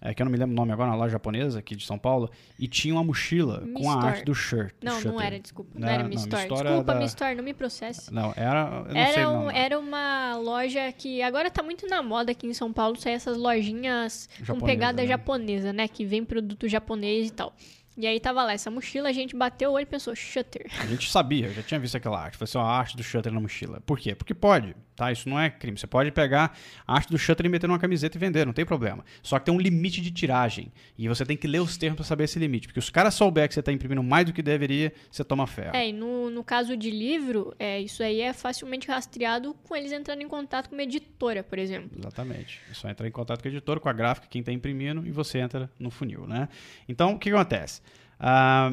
é, que eu não me lembro o nome agora, uma loja japonesa aqui de São Paulo, e tinha uma mochila Mi com a Store. arte do shirt. do Não, não era, desculpa. Não, Não, era não, Mi Store. Desculpa, da- Mi Store, não me processe. Não, era. Não sei Era, o um- nome. era uma loja que agora tá muito na moda aqui em São Paulo, sair essas lojinhas com Japonesa, pegada né? japonesa, né? Que vem produto japonês e tal. E aí tava lá essa mochila, a gente bateu o olho e pensou, shutter. A gente sabia, eu já tinha visto aquela arte. Foi assim, ó, a arte do Shutter na mochila. Por quê? Porque pode, tá? Isso não é crime. Você pode pegar a arte do Shutter e meter numa camiseta e vender, não tem problema. Só que tem um limite de tiragem. E você tem que ler os termos pra saber esse limite. Porque se os caras souber que você tá imprimindo mais do que deveria, você toma ferro. É, e no, no caso de livro, é, isso aí é facilmente rastreado com eles entrando em contato com uma editora, por exemplo. Exatamente. É só entrar em contato com a editora, com a gráfica, quem está imprimindo, e você entra no funil, né? Então, o que acontece? Ah,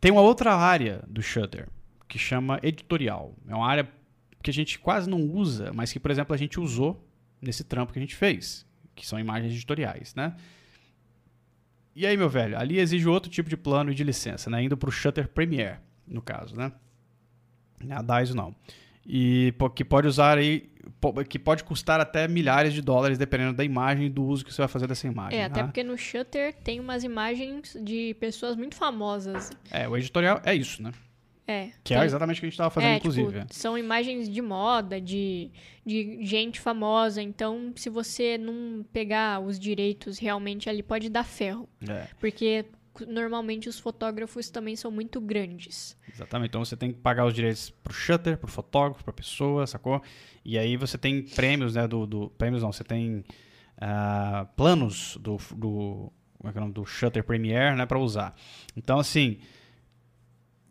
tem uma outra área do Shutter que chama editorial. É uma área que a gente quase não usa, mas que, por exemplo, a gente usou nesse trampo que a gente fez, que são imagens editoriais, né? E aí, meu velho, ali exige outro tipo de plano e de licença, né? Indo para o Shutter Premiere, no caso, né? A DAISO não. E que pode usar aí, que pode custar até milhares de dólares, dependendo da imagem e do uso que você vai fazer dessa imagem. É, até né? porque no Shutter tem umas imagens de pessoas muito famosas. É, o editorial é isso, né? É. Que tem- é exatamente o que a gente estava fazendo, é, inclusive. tipo, são imagens de moda, de, de gente famosa. Então, se você não pegar os direitos realmente ali, pode dar ferro. É, Porque normalmente os fotógrafos também são muito grandes. exatamente. Então você tem que pagar os direitos pro shutter, pro fotógrafo, pra pessoa, sacou? E aí você tem prêmios, né? Do, do- prêmios não, você tem ah, planos do, do, como é que é o nome? do Shutter Premiere, né? Pra usar. Então, assim,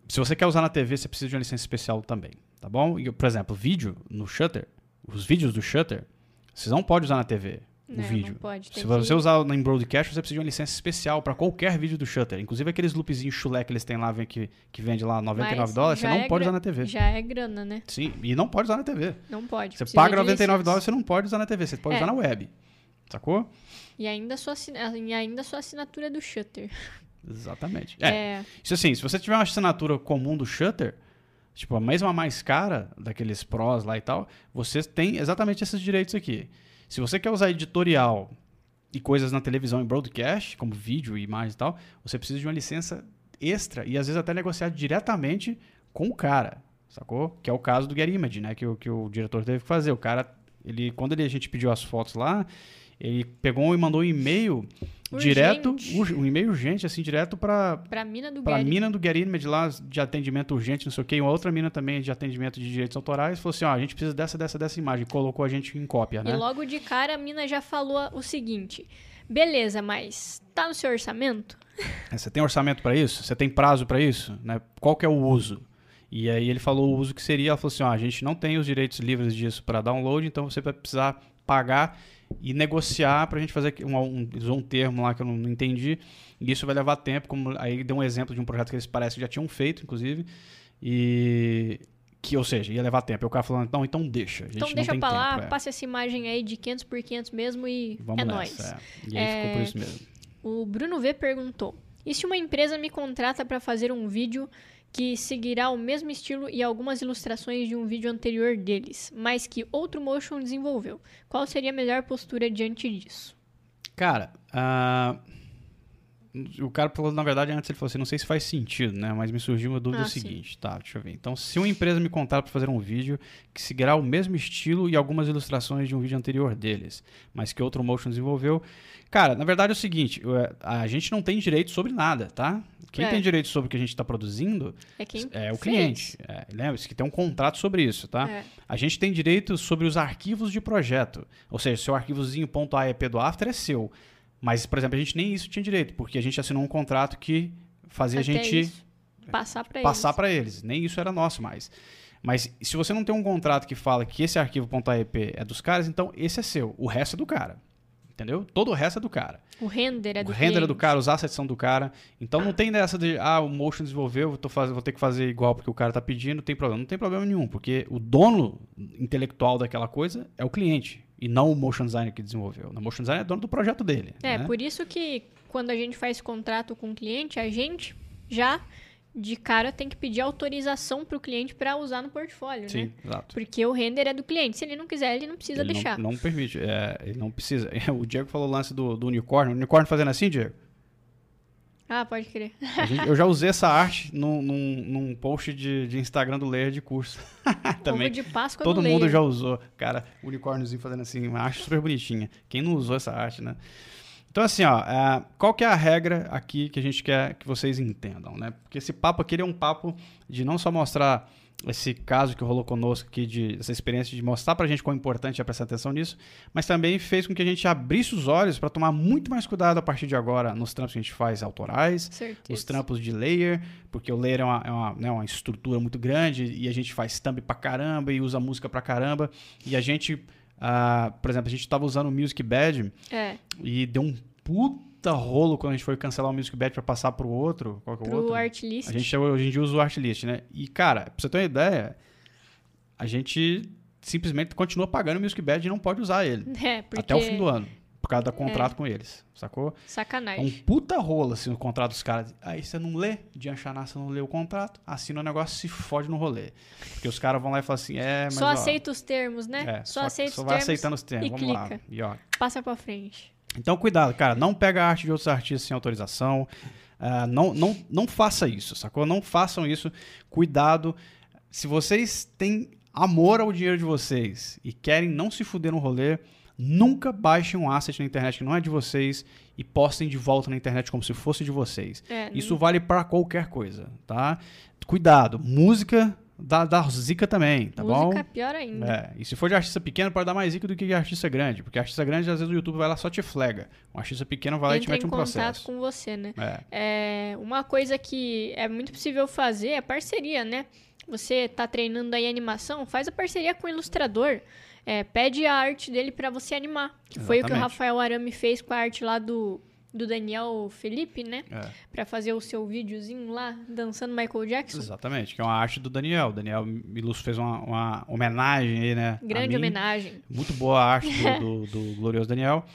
se você quer usar na TV, você precisa de uma licença especial também, tá bom? E, por exemplo, vídeo no Shutter, os vídeos do Shutter, você não pode usar na TV. O vídeo. Não pode. Se que- você usar em broadcast, você precisa de uma licença especial para qualquer vídeo do Shutter. Inclusive aqueles loopzinhos chulé que eles têm lá, que, que vende lá 99 Mas dólares, você não é pode usar na TV. Já é grana, né? Sim, e não pode usar na TV. Não pode. Você paga de 99 licença. dólares, você não pode usar na TV, você pode É. usar na web. Sacou? E ainda sua, e ainda sua assinatura do Shutter. Exatamente. É. É, Isso assim, se você tiver uma assinatura comum do Shutter, tipo a mesma mais cara daqueles pros lá e tal, você tem exatamente esses direitos aqui. Se você quer usar editorial e coisas na televisão em broadcast, como vídeo e imagem e tal, você precisa de uma licença extra e às vezes até negociar diretamente com o cara, sacou? Que é o caso do Get Image, né? Que, o- que o diretor teve que fazer. O cara, ele, quando ele, a gente pediu as fotos lá, ele pegou e mandou um e-mail Urgente. ur- um e-mail urgente, assim, direto para pra mina do mina Get Image lá, de atendimento urgente, não sei o quê, e uma outra mina também de atendimento de direitos autorais, falou assim, ó, a gente precisa dessa, dessa, dessa imagem, colocou a gente em cópia, E né? logo de cara a mina já falou o seguinte: beleza, mas tá no seu orçamento? <laughs> É, Você tem orçamento pra isso? Você tem prazo pra isso? Né? Qual que é o uso? E aí ele falou o uso que seria, ela falou assim, ó, a gente não tem os direitos livres disso para download, então você vai precisar pagar e negociar pra gente fazer um, um, um termo lá que eu não, não entendi, e isso vai levar tempo, como aí deu um exemplo de um projeto que eles parecem que já tinham feito, inclusive, e que, ou seja, ia levar tempo. E o cara falando, não, então deixa, a gente Então não deixa tem pra lá, tempo, é. passa essa imagem aí de 500 por 500 mesmo e Vamos é nessa, nóis. é. E aí ficou por É, isso mesmo. O Bruno V perguntou: e se uma empresa me contrata para fazer um vídeo que seguirá o mesmo estilo e algumas ilustrações de um vídeo anterior deles, mas que outro motion desenvolveu? Qual seria a melhor postura diante disso? Cara, ah, o cara falou, na verdade, antes ele falou assim, não sei se faz sentido, né? Mas me surgiu uma dúvida Ah, sim. seguinte, tá? Deixa eu ver. Então, se uma empresa me contrata para fazer um vídeo que seguirá o mesmo estilo e algumas ilustrações de um vídeo anterior deles, mas que outro motion desenvolveu, cara, na verdade é o seguinte, é, a gente não tem direito sobre nada, tá? Quem É. tem direito sobre o que a gente está produzindo É quem é o fez. cliente. É, Lembre-se que tem um contrato sobre isso, tá? É. A gente tem direito sobre os arquivos de projeto. Ou seja, seu arquivozinho .aep do After é seu. Mas, por exemplo, a gente nem isso tinha direito, porque a gente assinou um contrato que fazia a Até gente isso. passar para passar eles. eles. Nem isso era nosso mais. Mas se você não tem um contrato que fala que esse arquivo .aep é dos caras, então esse é seu. O resto é do cara. Entendeu? Todo o resto é do cara. O render é do o render é do cara, os assets são do cara. Então não tem dessa de, ah, o Motion desenvolveu, vou, faz- vou ter que fazer igual porque o cara tá pedindo, tem problema. Não tem problema nenhum, porque o dono intelectual daquela coisa é o cliente e não o motion designer que desenvolveu. O motion designer é dono do projeto dele. É, né? por isso que quando a gente faz contrato com o cliente, a gente já de cara tem que pedir autorização para o cliente para usar no portfólio, né? Sim, exato. Porque o render é do cliente. Se ele não quiser, ele não precisa Ele deixar. Não, não permite, é, ele não precisa. <laughs> O Diego falou o lance do, do unicórnio. O unicórnio fazendo assim, Diego? Ah, pode crer. Gente- eu já usei essa arte num, num, num post de, de Instagram do Layer de curso. <laughs> Também. Ovo de Páscoa Todo mundo layer. já usou. Cara, unicórniozinho fazendo assim, uma arte super bonitinha. Quem não usou essa arte, né? Então, assim, ó, é, qual que é a regra aqui que a gente quer que vocês entendam, né? Porque esse papo aqui é um papo de não só mostrar esse caso que rolou conosco aqui, de, essa experiência de mostrar pra gente quão importante é prestar atenção nisso, mas também fez com que a gente abrisse os olhos para tomar muito mais cuidado a partir de agora nos trampos que a gente faz autorais, Certeza. os trampos de layer, porque o layer é uma, é uma, né, uma estrutura muito grande e a gente faz thumb pra caramba e usa música pra caramba. E a gente, ah, por exemplo, a gente tava usando o Music Badge É, e deu um puta rolo quando a gente foi cancelar o Music Badge pra passar pro outro. Qual que é o pro outro? Artlist. A gente hoje em dia usa o Artlist, né? E, cara, pra você ter uma ideia, a gente simplesmente continua pagando o Music Bad e não pode usar ele. <laughs> É, porque... Até o fim do ano. Por causa do contrato com eles. Sacou? É um Sacanagem. puta rola assim no contrato dos caras. Aí você não lê, de Anchaná você não lê o contrato, assina o negócio se fode no rolê. Porque os caras vão lá e falam assim, é, mas Só ó, aceita os termos, né? é, só, aceita só os vai termos aceitando os termos. e Vamos lá. clica. E ó, Passa pra frente. Então, cuidado, cara. Não pega a arte de outros artistas sem autorização. Ah, não, não, não faça isso, sacou? Não façam isso. Cuidado. Se vocês têm amor ao dinheiro de vocês e querem não se fuder no rolê, nunca baixem um asset na internet que não é de vocês e postem de volta na internet como se fosse de vocês. É, Isso vale pra qualquer coisa, tá? Cuidado. Música dá, dá zica também, tá bom? música pior ainda. É, e se for de artista pequeno, pode dar mais zica do que de artista grande. Porque artista grande, às vezes, o YouTube vai lá só te flega. Um artista pequeno vai lá e te Entra mete em um contato processo. com você, né? É, É, uma coisa que é muito possível fazer é parceria, né? Você tá treinando aí animação, faz a parceria com o ilustrador. É, pede a arte dele pra você animar. Que foi o que o Exatamente. Rafael Arame fez com a arte lá do, do Daniel Felipe, né? é, Pra fazer o seu videozinho lá, dançando Michael Jackson. exatamente. Que é uma arte do Daniel. O Daniel Milus fez uma, uma homenagem aí, né? Grande homenagem. Muito boa a arte do, do, <laughs> do glorioso Daniel.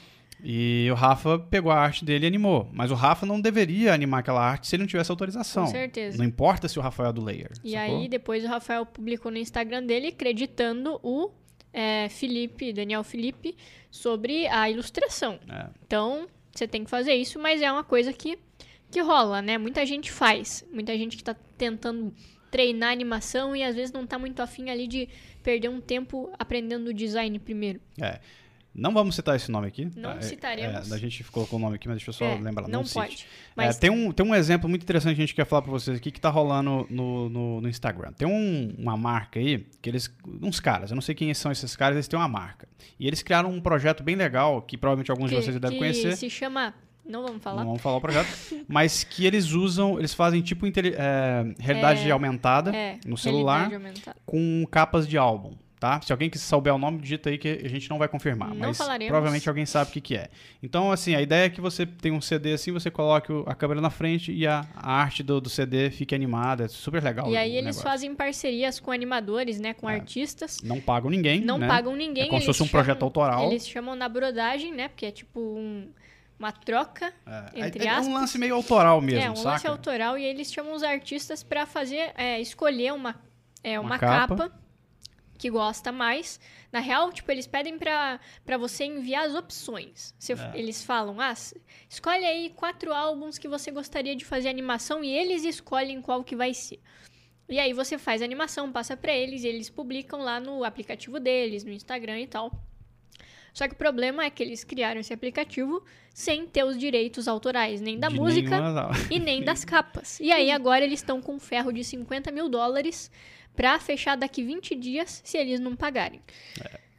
E o Rafa pegou a arte dele e animou. Mas o Rafa não deveria animar aquela arte se ele não tivesse autorização. Com certeza. Não importa se o Rafael é do Layer. E sacou? aí, depois o Rafael publicou no Instagram dele, acreditando o é, Felipe, Daniel Felipe, sobre a ilustração. É. Então, você tem que fazer isso, mas é uma coisa que, que rola, né? Muita gente faz. Muita gente que tá tentando treinar animação e às vezes não tá muito afim ali de perder um tempo aprendendo design primeiro. É. Não vamos citar esse nome aqui. Não tá? É- citaremos. É, a gente colocou o nome aqui, mas deixa eu só É, lembrar. não, Não, cite. pode. É, Mas tem, um, tem um exemplo muito interessante que a gente quer falar pra vocês aqui que tá rolando no, no, no Instagram. Tem um- uma marca aí, que eles. Uns caras, eu não sei quem são esses caras, eles têm uma marca. E eles criaram um projeto bem legal, que provavelmente alguns que, de vocês devem que conhecer. se chama... Não vamos falar. Não vamos falar o projeto. <laughs> mas que eles usam, eles fazem tipo é, realidade É, aumentada É, no celular aumentada. com capas de álbum. Tá? Se alguém que souber o nome, digita aí que a gente não vai confirmar. Não mas falaremos. provavelmente alguém sabe o que, que é. Então, assim, a ideia é que você tem um CD assim, você coloque a câmera na frente e a, a arte do, do CD fique animada. É super legal. E aí eles negócio. fazem parcerias com animadores, né? Com É. artistas. Não pagam ninguém. Não né? pagam ninguém. É como se fosse um projeto chamam- autoral. Eles chamam na brodagem, né? Porque é tipo um- uma troca. É, entre é, é um lance meio autoral mesmo, é, um saca? lance autoral. E eles chamam os artistas pra fazer, é, escolher uma, é, Uma uma, capa. capa. Que gosta mais. Na real, tipo, eles pedem pra, pra você enviar as opções. Você- É. Eles falam, ah, escolhe aí quatro álbuns que você gostaria de fazer animação e eles escolhem qual que vai ser. E aí você faz a animação, passa pra eles e eles publicam lá no aplicativo deles, no Instagram e tal. Só que o problema é que eles criaram esse aplicativo sem ter os direitos autorais, nem da De música e nem das <laughs> capas. E aí agora eles estão com um ferro de 50 mil dólares pra fechar daqui 20 dias se eles não pagarem.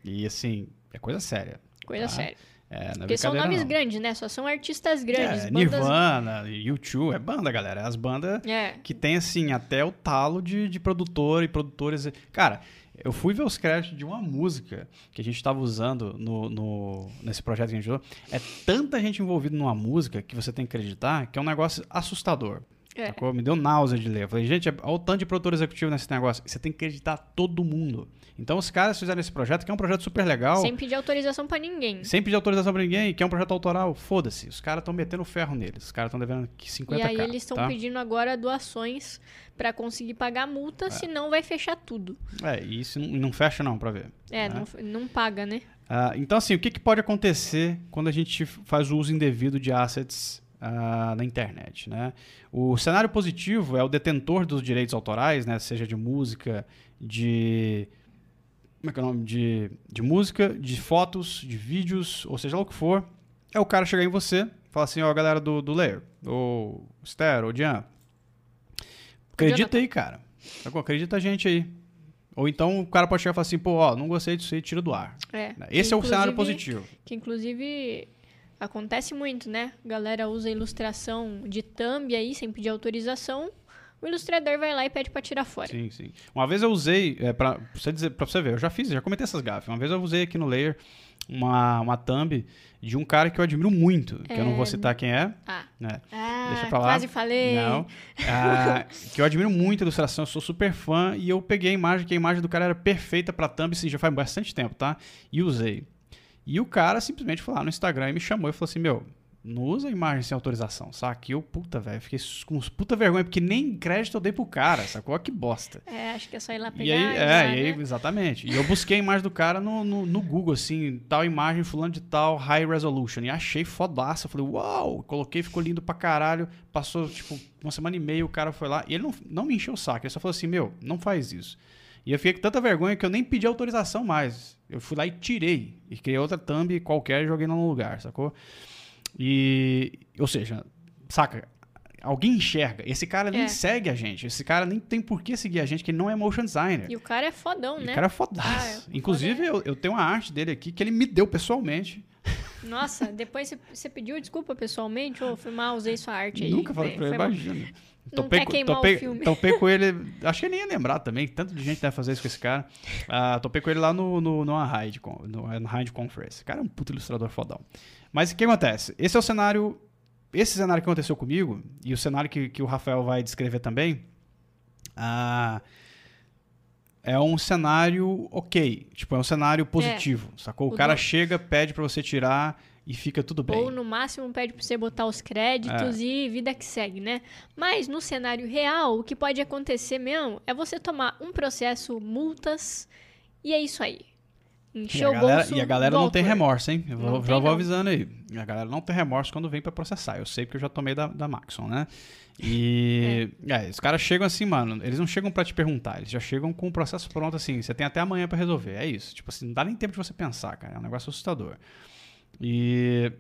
E assim, é coisa séria. Coisa Tá. séria. É, é Porque são nomes não. grandes, né? Só são artistas grandes. É, bandas... Nirvana, U2, é banda, galera. As bandas É. que tem, assim, até o talo de, de produtor e produtores. Cara, eu fui ver os créditos de uma música que a gente estava usando no, no- nesse projeto que a gente usou. É tanta gente envolvida numa música que você tem que acreditar que é um negócio assustador. É. Me deu náusea de ler. Eu falei, gente, olha o tanto de produtor executivo nesse negócio. Você tem que acreditar todo mundo. Então os caras fizeram esse projeto, que é um projeto super legal. Sem pedir autorização pra ninguém. Sem pedir autorização pra ninguém, que é um projeto autoral, foda-se. Os caras estão metendo ferro neles. Os caras estão devendo que 50k. E aí eles estão tá? pedindo agora doações pra conseguir pagar a multa, senão vai fechar tudo. É, e isso não, não fecha não, pra ver. É, né? não, não paga, né? Ah, então, assim, o que, que pode acontecer quando a gente faz o uso indevido de assets ah, na internet, né? O cenário positivo é o detentor dos direitos autorais, né? Seja de música, de... Como é que é o nome? De, de música, de fotos, de vídeos, ou seja lá o que for. É o cara chegar em você, falar assim, ó, galera do, do Layer, ou Ster, ou Jean, acredita aí, cara. Acredita a gente aí. Ou então o cara pode chegar e falar assim, pô, ó, não gostei disso aí, tira do ar. É. Esse é o cenário positivo. Que inclusive acontece muito, né? A galera usa ilustração de thumb aí sem pedir autorização. O ilustrador vai lá e pede pra tirar fora. Sim, sim. Uma vez eu usei, é, pra, pra você dizer, pra você ver, eu já fiz, já cometei essas gafas. Uma vez eu usei aqui no Layer uma, uma thumb de um cara que eu admiro muito, que eu não vou citar quem é. Ah, né? ah Deixa pra lá. quase falei. Não. Ah, <laughs> que eu admiro muito a ilustração, eu sou super fã e eu peguei a imagem, que a imagem do cara era perfeita pra thumb, assim, já faz bastante tempo, tá? E usei. E o cara simplesmente foi lá no Instagram e me chamou e falou assim: Meu, não usa imagem sem autorização, saca? E eu, puta, velho, fiquei com uns puta vergonha, porque nem crédito eu dei pro cara, sacou? Que bosta. É, acho que é só ir lá pegar. E aí, é, e aí, né? exatamente. E eu busquei a imagem do cara no, no, no Google, assim, tal imagem, fulano de tal, high resolution. E achei fodaça. Falei, uau! Coloquei, ficou lindo pra caralho. Passou, tipo, uma semana e meia, o cara foi lá. E ele não, não me encheu o saco. Ele só falou assim, meu, não faz isso. E eu fiquei com tanta vergonha que eu nem pedi autorização mais. Eu fui lá e tirei. E criei outra thumb qualquer e joguei no lugar, sacou? E, ou seja, saca? Alguém enxerga. Esse cara nem É. segue a gente. Esse cara nem tem por que seguir a gente, que ele não é motion designer. E o cara é fodão, E né? O cara é fodaço. Ah, é Inclusive, foda. eu, eu tenho uma arte dele aqui que ele me deu pessoalmente. Nossa, depois você- pediu desculpa pessoalmente? Ou foi mal, usei sua arte aí. Nunca falei pra ele, imagina. Não quer com- queimar o topei, filme. topei com ele. <laughs> Acho que ele nem ia lembrar também. Tanto de gente deve fazer isso com esse cara. Ah, topei com ele lá no, no, no Unhide, no Unhide Conference. O cara é um puto ilustrador fodão. Mas o que acontece? Esse é o cenário. Esse cenário que aconteceu comigo, e o cenário que, que o Rafael vai descrever também. ah, é um cenário ok. Tipo, é um cenário positivo, sacou? O, O cara do- chega, pede pra você tirar e fica tudo bem. Ou no máximo pede pra você botar os créditos É. e vida que segue, né? Mas no cenário real, o que pode acontecer mesmo é você tomar um processo, multas, e é isso aí. E Encher a o galera, bolso e a galera não tem remorso, hein? Eu vou- já vou não. avisando aí. A galera não tem remorso quando vem pra processar. Eu sei porque eu já tomei da, da Maxon, né? E <laughs> é, os caras chegam assim, mano. Eles não chegam pra te perguntar, eles já chegam com o processo pronto assim. Você tem até amanhã pra resolver. É isso. Tipo assim, não dá nem tempo de você pensar, cara. É um negócio assustador. E.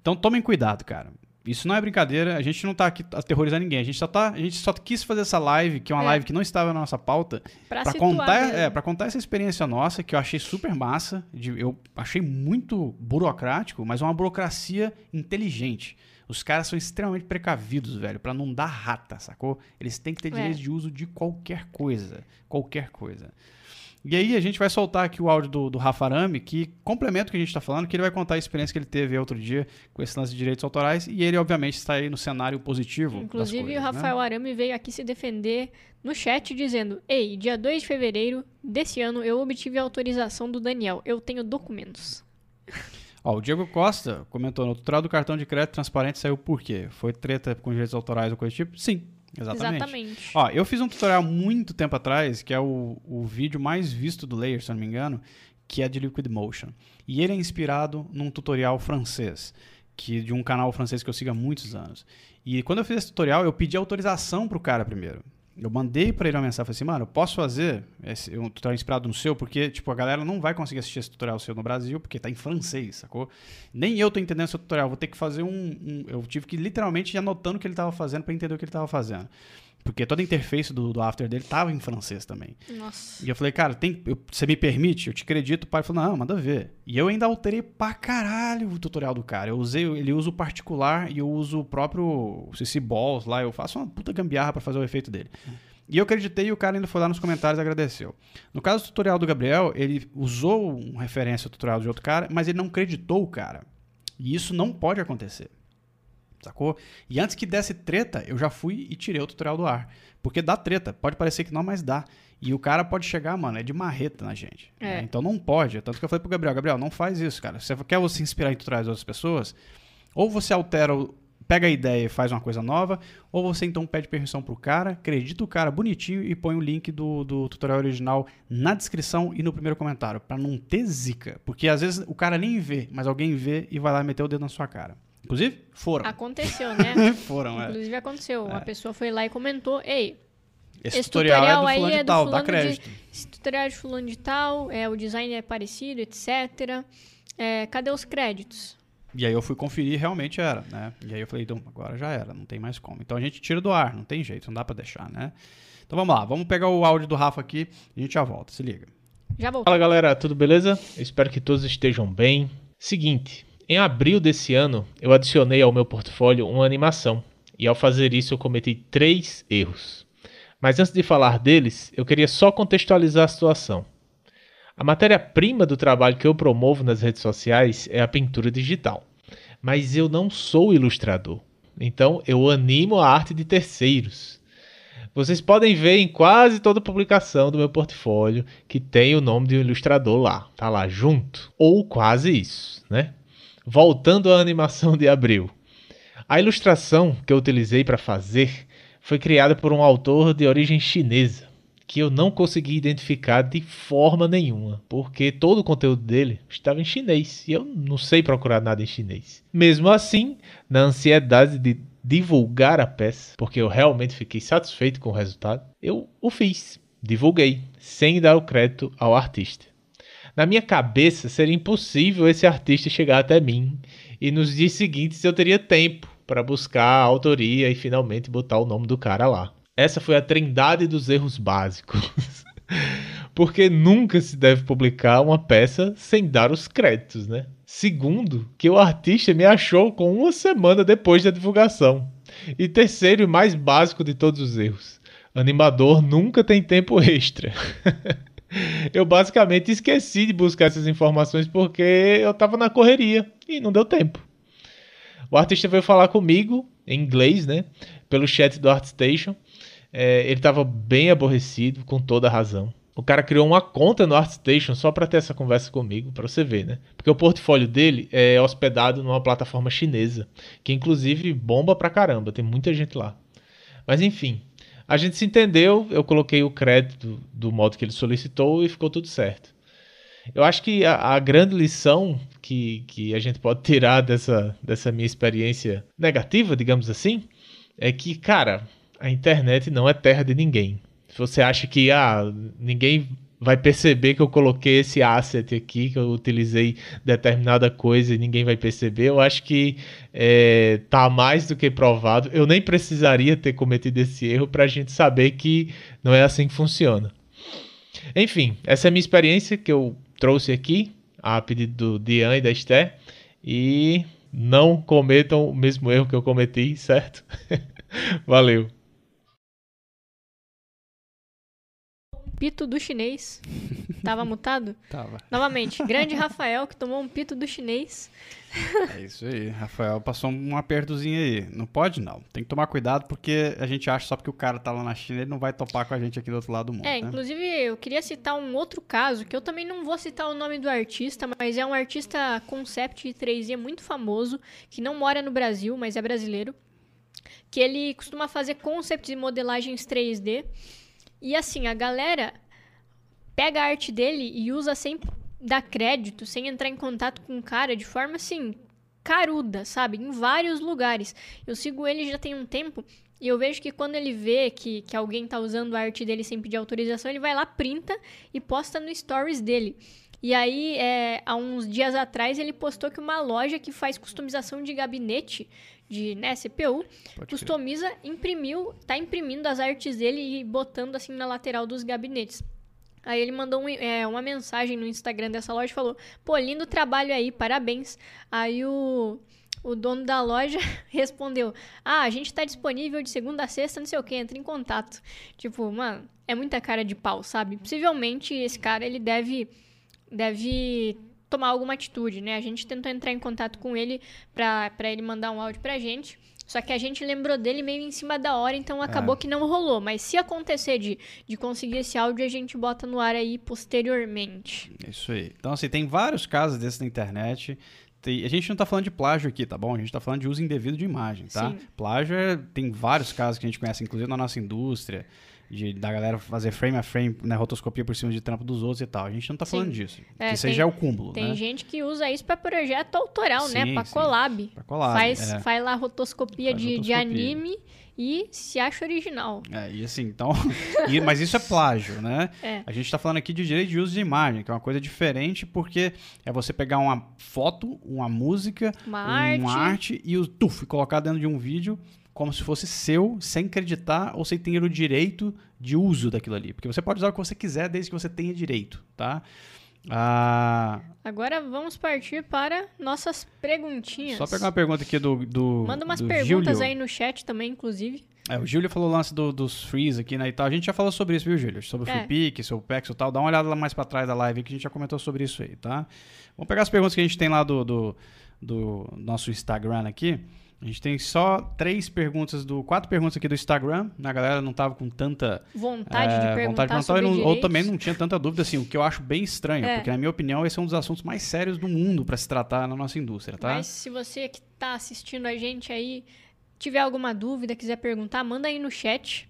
Então tomem cuidado, cara. Isso não é brincadeira, a gente não tá aqui aterrorizando ninguém. A gente só tá, a gente só quis fazer essa live, que é uma É. live que não estava na nossa pauta, situar contar, mesmo. é, pra contar essa experiência nossa, que eu achei super massa, de- eu achei muito burocrático, mas uma burocracia inteligente. Os caras são extremamente precavidos, velho, pra não dar rata, sacou? Eles têm que ter É. direito de uso de qualquer coisa. Qualquer coisa. E aí a gente vai soltar aqui o áudio do, do Rafa Arame, que complementa o que a gente tá falando, que ele vai contar a experiência que ele teve outro dia com esse lance de direitos autorais, e ele, obviamente, está aí no cenário positivo. Inclusive, coisas, o né? Rafael Arame veio aqui se defender no chat dizendo: Ei, dia 2 de fevereiro desse ano eu obtive a autorização do Daniel. Eu tenho documentos. <laughs> Ó, o Diego Costa comentou no tutorial do cartão de crédito transparente saiu por quê? Foi treta com direitos autorais ou coisa do tipo? Sim, exatamente. Exatamente. Ó, eu fiz um tutorial muito tempo atrás, que é o, o vídeo mais visto do Layer, se eu não me engano, que é de Liquid Motion. E ele é inspirado num tutorial francês, que de um canal francês que eu sigo há muitos anos. E quando eu fiz esse tutorial, eu pedi autorização pro cara primeiro. Eu mandei pra ele uma mensagem, falei assim, mano, eu posso fazer esse, um tutorial inspirado no seu, porque, tipo, a galera não vai conseguir assistir esse tutorial seu no Brasil, porque tá em francês, sacou? Nem eu tô entendendo seu tutorial, vou ter que fazer um... um- eu tive que literalmente ir anotando o que ele tava fazendo pra entender o que ele tava fazendo. Porque toda a interface do, do After dele tava em francês também. Nossa. E eu falei, cara, tem, eu- você me permite? Eu te acredito. O pai falou, não, manda ver. E eu ainda alterei pra caralho o tutorial do cara. Eu usei, ele usa o particular e eu uso o próprio CC Balls lá. Eu faço uma puta gambiarra pra fazer o efeito dele. E eu acreditei e o cara ainda foi lá nos comentários e agradeceu. No caso do tutorial do Gabriel, ele usou uma referência ao tutorial de outro cara, mas ele não creditou o cara. E isso não pode acontecer. Sacou? E antes que desse treta, eu já fui e tirei o tutorial do ar. Porque dá treta. Pode parecer que não, mas dá. E o cara pode chegar, mano, é de marreta na gente. É. né? Então não pode. Tanto que eu falei pro Gabriel, Gabriel, não faz isso, cara. Se você quer você inspirar em tutoriais de outras pessoas, ou você altera, o- pega a ideia e faz uma coisa nova, ou você então pede permissão pro cara, acredita o cara bonitinho e põe o link do, do tutorial original na descrição e no primeiro comentário, pra não ter zica. Porque às vezes o cara nem vê, mas alguém vê e vai lá meter o dedo na sua cara. Inclusive, foram. Aconteceu, né? <laughs> foram, é. Inclusive aconteceu. Uma pessoa foi lá e comentou: Ei, Esse, esse tutorial, tutorial é do aí fulano é de do tal, dá fulano de- crédito. esse tutorial é de fulano de tal, é, o design é parecido, etc. É, cadê os créditos? E aí eu fui conferir realmente era, né? E aí eu falei, então, agora já era, não tem mais como. Então a gente tira do ar, não tem jeito, não dá pra deixar, né? Então vamos lá, vamos pegar o áudio do Rafa aqui e a gente já volta, se liga. Já voltou. Fala galera, tudo beleza? Eu espero que todos estejam bem. Seguinte, em abril desse ano eu adicionei ao meu portfólio uma animação e ao fazer isso eu cometi três erros. Mas antes de falar deles, eu queria só contextualizar a situação. A matéria-prima do trabalho que eu promovo nas redes sociais é a pintura digital. Mas eu não sou ilustrador. Então eu animo a arte de terceiros. Vocês podem ver em quase toda publicação do meu portfólio que tem o nome de um ilustrador lá, tá lá junto, ou quase isso, né? Voltando à animação de abril. A ilustração que eu utilizei para fazer foi criada por um autor de origem chinesa, que eu não consegui identificar de forma nenhuma, porque todo o conteúdo dele estava em chinês e eu não sei procurar nada em chinês. Mesmo assim, na ansiedade de divulgar a peça, porque eu realmente fiquei satisfeito com o resultado, eu o fiz, divulguei, sem dar o crédito ao artista. Na minha cabeça seria impossível esse artista chegar até mim e nos dias seguintes eu teria tempo para buscar a autoria e finalmente botar o nome do cara lá. Essa foi a trindade dos erros básicos. <laughs> Porque nunca se deve publicar uma peça sem dar os créditos, né? Segundo, que o artista me achou com uma semana depois da divulgação. E terceiro e mais básico de todos os erros: animador nunca tem tempo extra. <laughs> eu basicamente esqueci de buscar essas informações porque eu estava na correria e não deu tempo. O artista veio falar comigo em inglês, né? Pelo chat do ArtStation. É, ele estava bem aborrecido, com toda razão. O cara criou uma conta no ArtStation só para ter essa conversa comigo, para você ver, né? Porque o portfólio dele é hospedado numa plataforma chinesa, que inclusive bomba pra caramba, tem muita gente lá. Mas enfim, a gente se entendeu, eu coloquei o crédito do modo que ele solicitou e ficou tudo certo. Eu acho que a, a, grande lição que, que a gente pode tirar dessa, dessa minha experiência negativa, digamos assim, é que, cara, a internet não é terra de ninguém. Se você acha que ah, ninguém vai perceber que eu coloquei esse asset aqui, que eu utilizei determinada coisa e ninguém vai perceber, eu acho que é, tá mais do que provado. Eu nem precisaria ter cometido esse erro para a gente saber que não é assim que funciona. Enfim, essa é a minha experiência que eu trouxe aqui, a pedido do Dian e da Esther, e não cometam o mesmo erro que eu cometi, certo? <laughs> Valeu! Pito do chinês. <laughs> Tava mutado? Tava. Novamente, grande <laughs> Rafael que tomou um pito do chinês. É isso aí. Rafael passou um apertozinho aí. Não pode, não. Tem que tomar cuidado porque a gente acha só porque o cara tá lá na China, ele não vai topar com a gente aqui do outro lado do mundo. É, né? inclusive eu queria citar um outro caso, que eu também não vou citar o nome do artista, mas é um artista concept de 3D muito famoso, que não mora no Brasil, mas é brasileiro. Que ele costuma fazer concepts e modelagens 3D. E assim, a galera pega a arte dele e usa sem dar crédito, sem entrar em contato com o cara de forma assim, caruda, sabe? Em vários lugares. Eu sigo ele já tem um tempo e eu vejo que quando ele vê que, que alguém tá usando a arte dele sem pedir autorização, ele vai lá, printa e posta no stories dele. E aí, é, há uns dias atrás, ele postou que uma loja que faz customização de gabinete de né, CPU, Pode customiza, crer. imprimiu, tá imprimindo as artes dele e botando assim na lateral dos gabinetes. Aí ele mandou um, é, uma mensagem no Instagram dessa loja e falou: Pô, lindo trabalho aí, parabéns. Aí o, o dono da loja <laughs> respondeu: Ah, a gente tá disponível de segunda a sexta, não sei o que, entra em contato. Tipo, mano, é muita cara de pau, sabe? Possivelmente esse cara ele deve. Deve tomar alguma atitude, né? A gente tentou entrar em contato com ele para ele mandar um áudio pra gente. Só que a gente lembrou dele meio em cima da hora, então acabou é. que não rolou. Mas se acontecer de, de conseguir esse áudio, a gente bota no ar aí posteriormente. Isso aí. Então, assim, tem vários casos desses na internet. Tem, a gente não tá falando de plágio aqui, tá bom? A gente tá falando de uso indevido de imagem, tá? Sim. Plágio é, tem vários casos que a gente conhece, inclusive na nossa indústria de, da galera fazer frame a frame, né, rotoscopia por cima de trampo dos outros e tal. A gente não tá falando Sim. disso. É, que seja o cúmulo, Tem né? gente que usa isso para projeto autoral, né? sim, né? Para collab. Pra collab. Faz, é. faz lá rotoscopia, faz de, rotoscopia. de anime e se acha original. É, e assim, então. <laughs> e, mas isso é plágio, né? É. A gente está falando aqui de direito de uso de imagem, que é uma coisa diferente, porque é você pegar uma foto, uma música, uma, uma arte. arte e o tuf, colocar dentro de um vídeo como se fosse seu, sem acreditar ou sem ter o direito de uso daquilo ali. Porque você pode usar o que você quiser desde que você tenha direito, tá? Ah, Agora vamos partir para nossas perguntinhas. Só pegar uma pergunta aqui do. do Manda umas do perguntas Gilio. aí no chat também, inclusive. É, o Júlio falou o lance do- dos frees aqui, né, e tal. A gente já falou sobre isso, viu, Júlio? Sobre o É. Free Pick, sobre o PEX e tal. Dá uma olhada lá mais pra trás da live que a gente já comentou sobre isso aí, tá? Vamos pegar as perguntas que a gente tem lá do, do, do nosso Instagram aqui. A gente tem só três perguntas, do quatro perguntas aqui do Instagram. A galera não tava com tanta Vontade é, de perguntar vontade de perguntar, sobre não- ou também não tinha tanta dúvida, assim, o que eu acho bem estranho, É. porque na minha opinião esse é um dos assuntos mais sérios do mundo pra se tratar na nossa indústria, tá? Mas se você que tá assistindo a gente aí tiver alguma dúvida, quiser perguntar, manda aí no chat.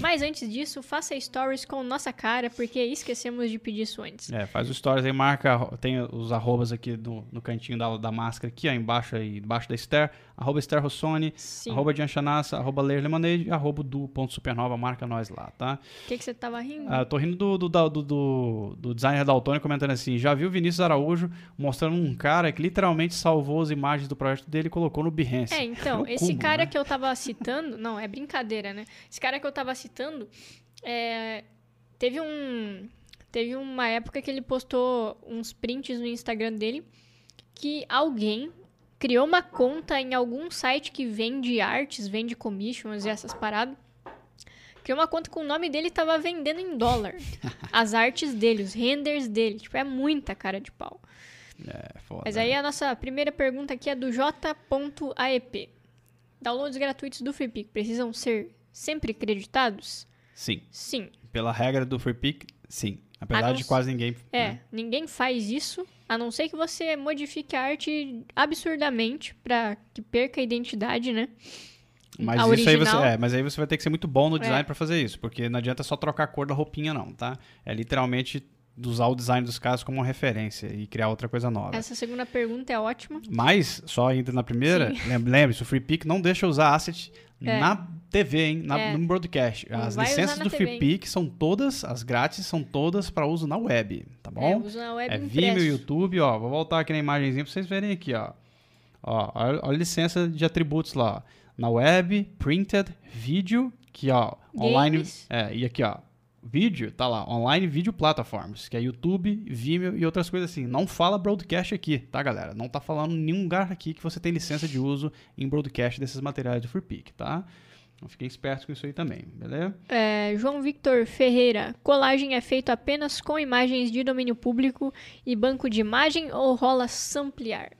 Mas antes disso, faça stories com nossa cara, porque esquecemos de pedir isso antes. É, faz os stories aí, marca, tem os arrobas aqui no, no cantinho da, da máscara aqui, ó, embaixo aí, embaixo da Esther, arroba Esther Rossoni, Sim. arroba Dianchanassa, arroba Ler Lemonade, arroba du.supernova, marca nós lá, tá? O que, que você tava rindo? Ah, eu tô rindo do, do, da- do, do, do designer comentando assim, já viu o Vinícius Araújo mostrando um cara que literalmente salvou as imagens do projeto dele e colocou no Behance. É, então, No esse cara né? que eu tava citando. Não, é brincadeira, né? Esse cara que eu tava citando. é, teve um. Teve uma época que ele postou uns prints no Instagram dele que alguém criou uma conta em algum site que vende artes, vende commissions e essas paradas. Criou uma conta com o nome dele e tava vendendo em dólar. <laughs> As artes dele, os renders dele. Tipo, é muita cara de pau. É, foda. Mas aí a nossa primeira pergunta aqui é do J.aep. Downloads gratuitos do FreePic precisam ser sempre creditados? Sim, Sim. pela regra do Free Pick, sim. Apesar de quase ninguém... É, né? ninguém faz isso, a não ser que você modifique a arte absurdamente pra que perca a identidade, né? Mas a isso aí você, é, mas aí você vai ter que ser muito bom no design É. pra fazer isso, porque não adianta só trocar a cor da roupinha não, tá? É literalmente usar o design dos caras como uma referência e criar outra coisa nova. Essa segunda pergunta é ótima. Mas, só ainda na primeira, lem- lembre-se, o Free Pick não deixa usar asset É. na TV, hein? Na, É. No broadcast. As vai licenças na do TV, Free hein? Pick são todas, as grátis são todas para uso na web, tá É, bom? usa a web É Vimeo. YouTube, ó. Vou voltar aqui na imagenzinha pra vocês verem aqui, ó. Ó, olha, olha a licença de atributos lá. Na web, printed, vídeo, que ó, online. Games. É, e aqui, ó. Vídeo, tá lá, online video platforms, que é YouTube, Vimeo e outras coisas assim. Não fala broadcast aqui, tá, galera? Não tá falando em nenhum lugar aqui que você tem licença de uso em broadcast desses materiais do FreePic, tá? Então fiquem espertos com isso aí também, beleza? É, João Victor Ferreira. Colagem é feito apenas com imagens de domínio público e banco de imagem ou rola samplear?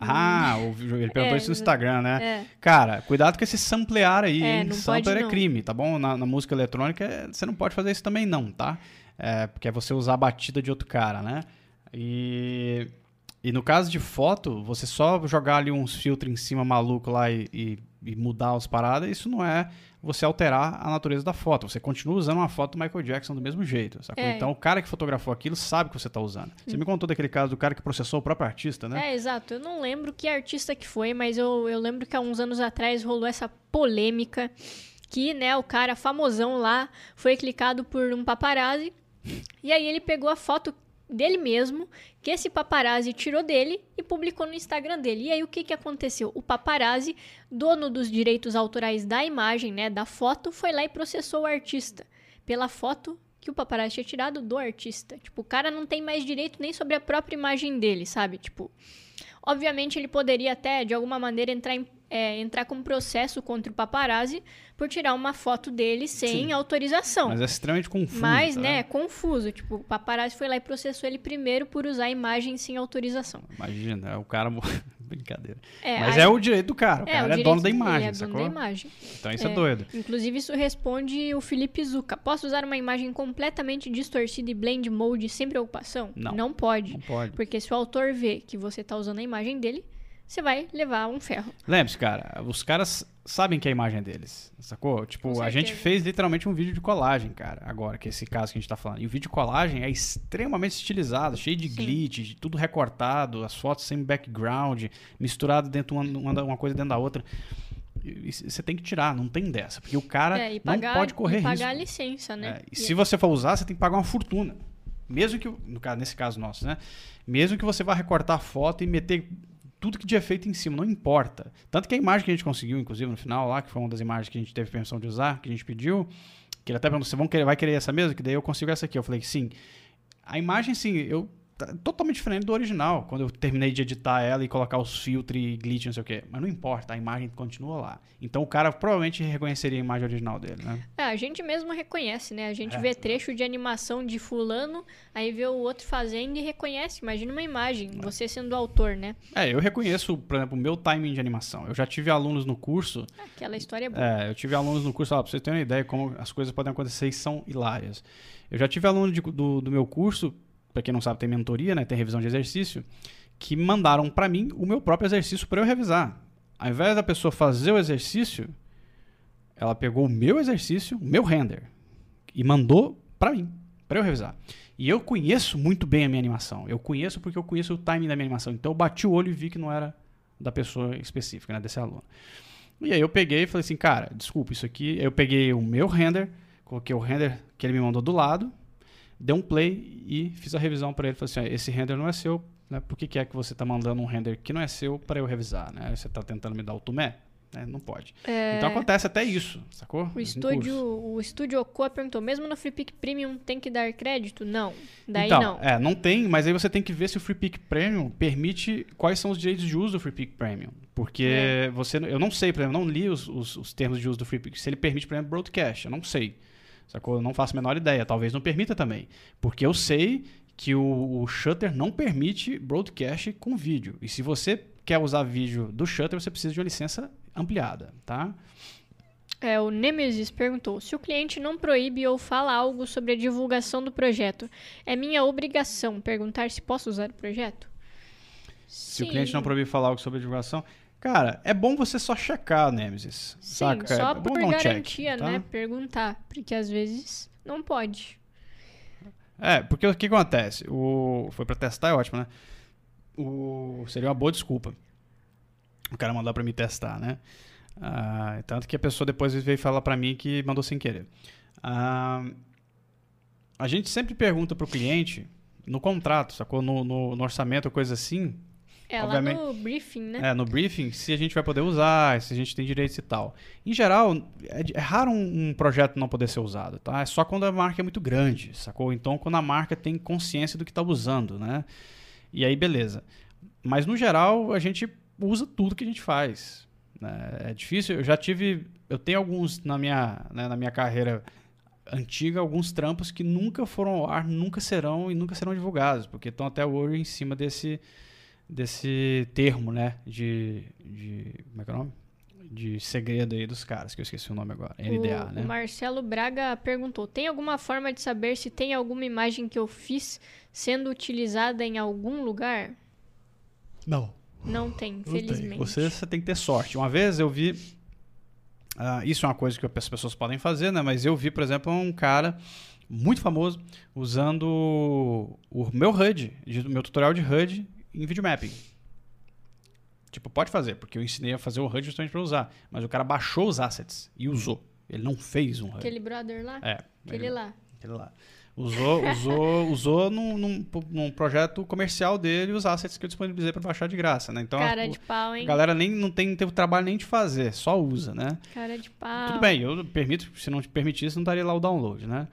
Ah, ele perguntou É, isso no Instagram, né? É. Cara, cuidado com esse samplear aí, É, hein? Sampler é crime, tá bom? Na, na música eletrônica, você não pode fazer isso também não, tá? É, porque é você usar a batida de outro cara, né? E, e no caso de foto, você só jogar ali uns filtros em cima maluco lá e, e- e mudar as paradas, isso não é você alterar a natureza da foto. Você continua usando uma foto do Michael Jackson do mesmo jeito, sacou? É. Então o cara que fotografou aquilo sabe que você tá usando. Você me contou daquele caso do cara que processou o próprio artista, né? É, exato. Eu não lembro que artista que foi, mas eu, eu lembro que há uns anos atrás rolou essa polêmica que, né, o cara famosão lá foi clicado por um paparazzi e aí ele pegou a foto dele mesmo, que esse paparazzi tirou dele e publicou no Instagram dele. E aí o que que aconteceu? O paparazzi, dono dos direitos autorais da imagem, né, da foto, foi lá e processou o artista pela foto que o paparazzi tinha tirado do artista. Tipo, o cara não tem mais direito nem sobre a própria imagem dele, sabe? Tipo, obviamente ele poderia até, de alguma maneira, entrar, em, é, entrar com um processo contra o paparazzi por tirar uma foto dele sem Sim. autorização. Mas é extremamente confuso. Mas, tá? né, é confuso. Tipo, o paparazzi foi lá e processou ele primeiro por usar a imagem sem autorização. Imagina, é o cara. <laughs> Brincadeira. É, Mas aí- é o direito do cara. O é, cara o é dono da dele, imagem, é dono sacou? da imagem. Então isso é, É. doido. Inclusive, isso responde o Felipe Zuca. Posso usar uma imagem completamente distorcida e blend mode sem preocupação? Não. Não pode. Não pode. Porque se o autor vê que você tá usando a imagem dele, você vai levar um ferro. Lembre-se, cara, os caras sabem que é a imagem deles, sacou? Tipo, a gente fez literalmente um vídeo de colagem, cara, agora, que é esse caso que a gente tá falando. E o vídeo de colagem é extremamente estilizado, cheio de Sim. glitch, de tudo recortado, as fotos sem background, misturado dentro uma, uma, coisa dentro da outra. Você tem que tirar, não tem dessa, porque o cara é, pagar, não pode correr e pagar a risco. licença, né? É, e se você for usar, você tem que pagar uma fortuna. Mesmo que, no caso, nesse caso nosso, né? Mesmo que você vá recortar a foto e meter tudo que de efeito em cima, não importa. Tanto que a imagem que a gente conseguiu, inclusive, no final lá, que foi uma das imagens que a gente teve permissão de usar, que a gente pediu, que ele até perguntou, você vai querer essa mesmo? Que daí eu consigo essa aqui. Eu falei, sim. A imagem, sim, eu tá totalmente diferente do original. Quando eu terminei de editar ela e colocar os filtros e glitch, não sei o quê. Mas não importa, a imagem continua lá. Então o cara provavelmente reconheceria a imagem original dele, né? É, a gente mesmo reconhece, né? A gente É. vê trecho de animação de fulano, aí vê o outro fazendo e reconhece. Imagina uma imagem, você sendo o autor, né? É, eu reconheço, por exemplo, o meu timing de animação. Eu já tive alunos no curso Aquela história é boa. É, eu tive alunos no curso, ó, pra vocês terem uma ideia como as coisas podem acontecer e são hilárias. Eu já tive aluno de- do, do meu curso, pra quem não sabe, tem mentoria, né, tem revisão de exercício, que mandaram pra mim o meu próprio exercício pra eu revisar. Ao invés da pessoa fazer o exercício, ela pegou o meu exercício, o meu render, e mandou pra mim, pra eu revisar. E eu conheço muito bem a minha animação. Eu conheço porque eu conheço o timing da minha animação. Então eu bati o olho e vi que não era da pessoa específica, né, desse aluno. E aí eu peguei e falei assim, cara, desculpa, isso aqui. Eu peguei o meu render, coloquei o render que ele me mandou do lado, dei um play e fiz a revisão para ele. Falei assim, esse render não é seu, né? Por que, que é que você tá mandando um render que não é seu para eu revisar, né? Você tá tentando me dar o tumé? Né? Não pode. É, Então acontece até isso, sacou? o estúdio, o estúdio Ocoa perguntou, mesmo no Free Pick Premium tem que dar crédito? Não. Daí então, não. É, não tem, mas aí você tem que ver se o Free Pick Premium permite quais são os direitos de uso do Free Pick Premium. Porque É. você. Eu não sei, por exemplo, eu não li os, os, os termos de uso do Free Pick. Se ele permite, por exemplo, broadcast, eu não sei. Sacou? Eu não faço a menor ideia. Talvez não permita também. Porque eu sei que o, o Shutter não permite broadcast com vídeo. E se você quer usar vídeo do Shutter, você precisa de uma licença ampliada, tá? É, o Nemesis perguntou: se o cliente não proíbe ou fala algo sobre a divulgação do projeto, é minha obrigação perguntar se posso usar o projeto? Se o cliente não proibir falar algo sobre a divulgação. Cara, é bom você só checar, Nemesis. Sim, saca? só é por um check, garantia, tá? né? Perguntar. Porque às vezes não pode. É, porque o que acontece? O... Foi pra testar, é ótimo, né? O... Seria uma boa desculpa. O cara mandar pra mim testar, né? Ah, tanto que a pessoa depois veio falar pra mim que mandou sem querer. Ah, a gente sempre pergunta pro cliente, no contrato, sacou? No, no, no orçamento, coisa assim, É Obviamente- lá no briefing, né? é, no briefing, se a gente vai poder usar, se a gente tem direitos e tal. Em geral, é, é raro um, um projeto não poder ser usado, tá? É só quando a marca é muito grande, sacou? Então, quando a marca tem consciência do que está usando, né? E aí, beleza. Mas, no geral, a gente usa tudo que a gente faz. né? É difícil, eu já tive... Eu tenho alguns na minha, né, na minha carreira antiga, alguns trampos que nunca foram ao ar, nunca serão e nunca serão divulgados, porque estão até hoje em cima desse desse termo, né? De, de. Como é que é o nome? De segredo aí dos caras, que eu esqueci o nome agora. NDA, o, né? o Marcelo Braga perguntou: tem alguma forma de saber se tem alguma imagem que eu fiz sendo utilizada em algum lugar? Não. Não tem, Não tem. infelizmente. Você, você tem que ter sorte. Uma vez eu vi. ah, isso é uma coisa que as pessoas podem fazer, né? Mas eu vi, por exemplo, um cara muito famoso usando o meu HUD, o meu tutorial de HUD em videomapping. Tipo, pode fazer, porque eu ensinei a fazer o HUD justamente para usar. Mas o cara baixou os assets e usou. Ele não fez um HUD. Aquele brother lá? É. Aquele ele- lá. Aquele lá. Usou, usou, <laughs> usou num, num, num projeto comercial dele os assets que eu disponibilizei para baixar de graça, né? Então Cara a, de pau, a hein? galera nem não tem, teve trabalho nem de fazer, só usa, né? Cara de pau. Tudo bem, eu permito, se não te permitisse, não estaria lá o download, né?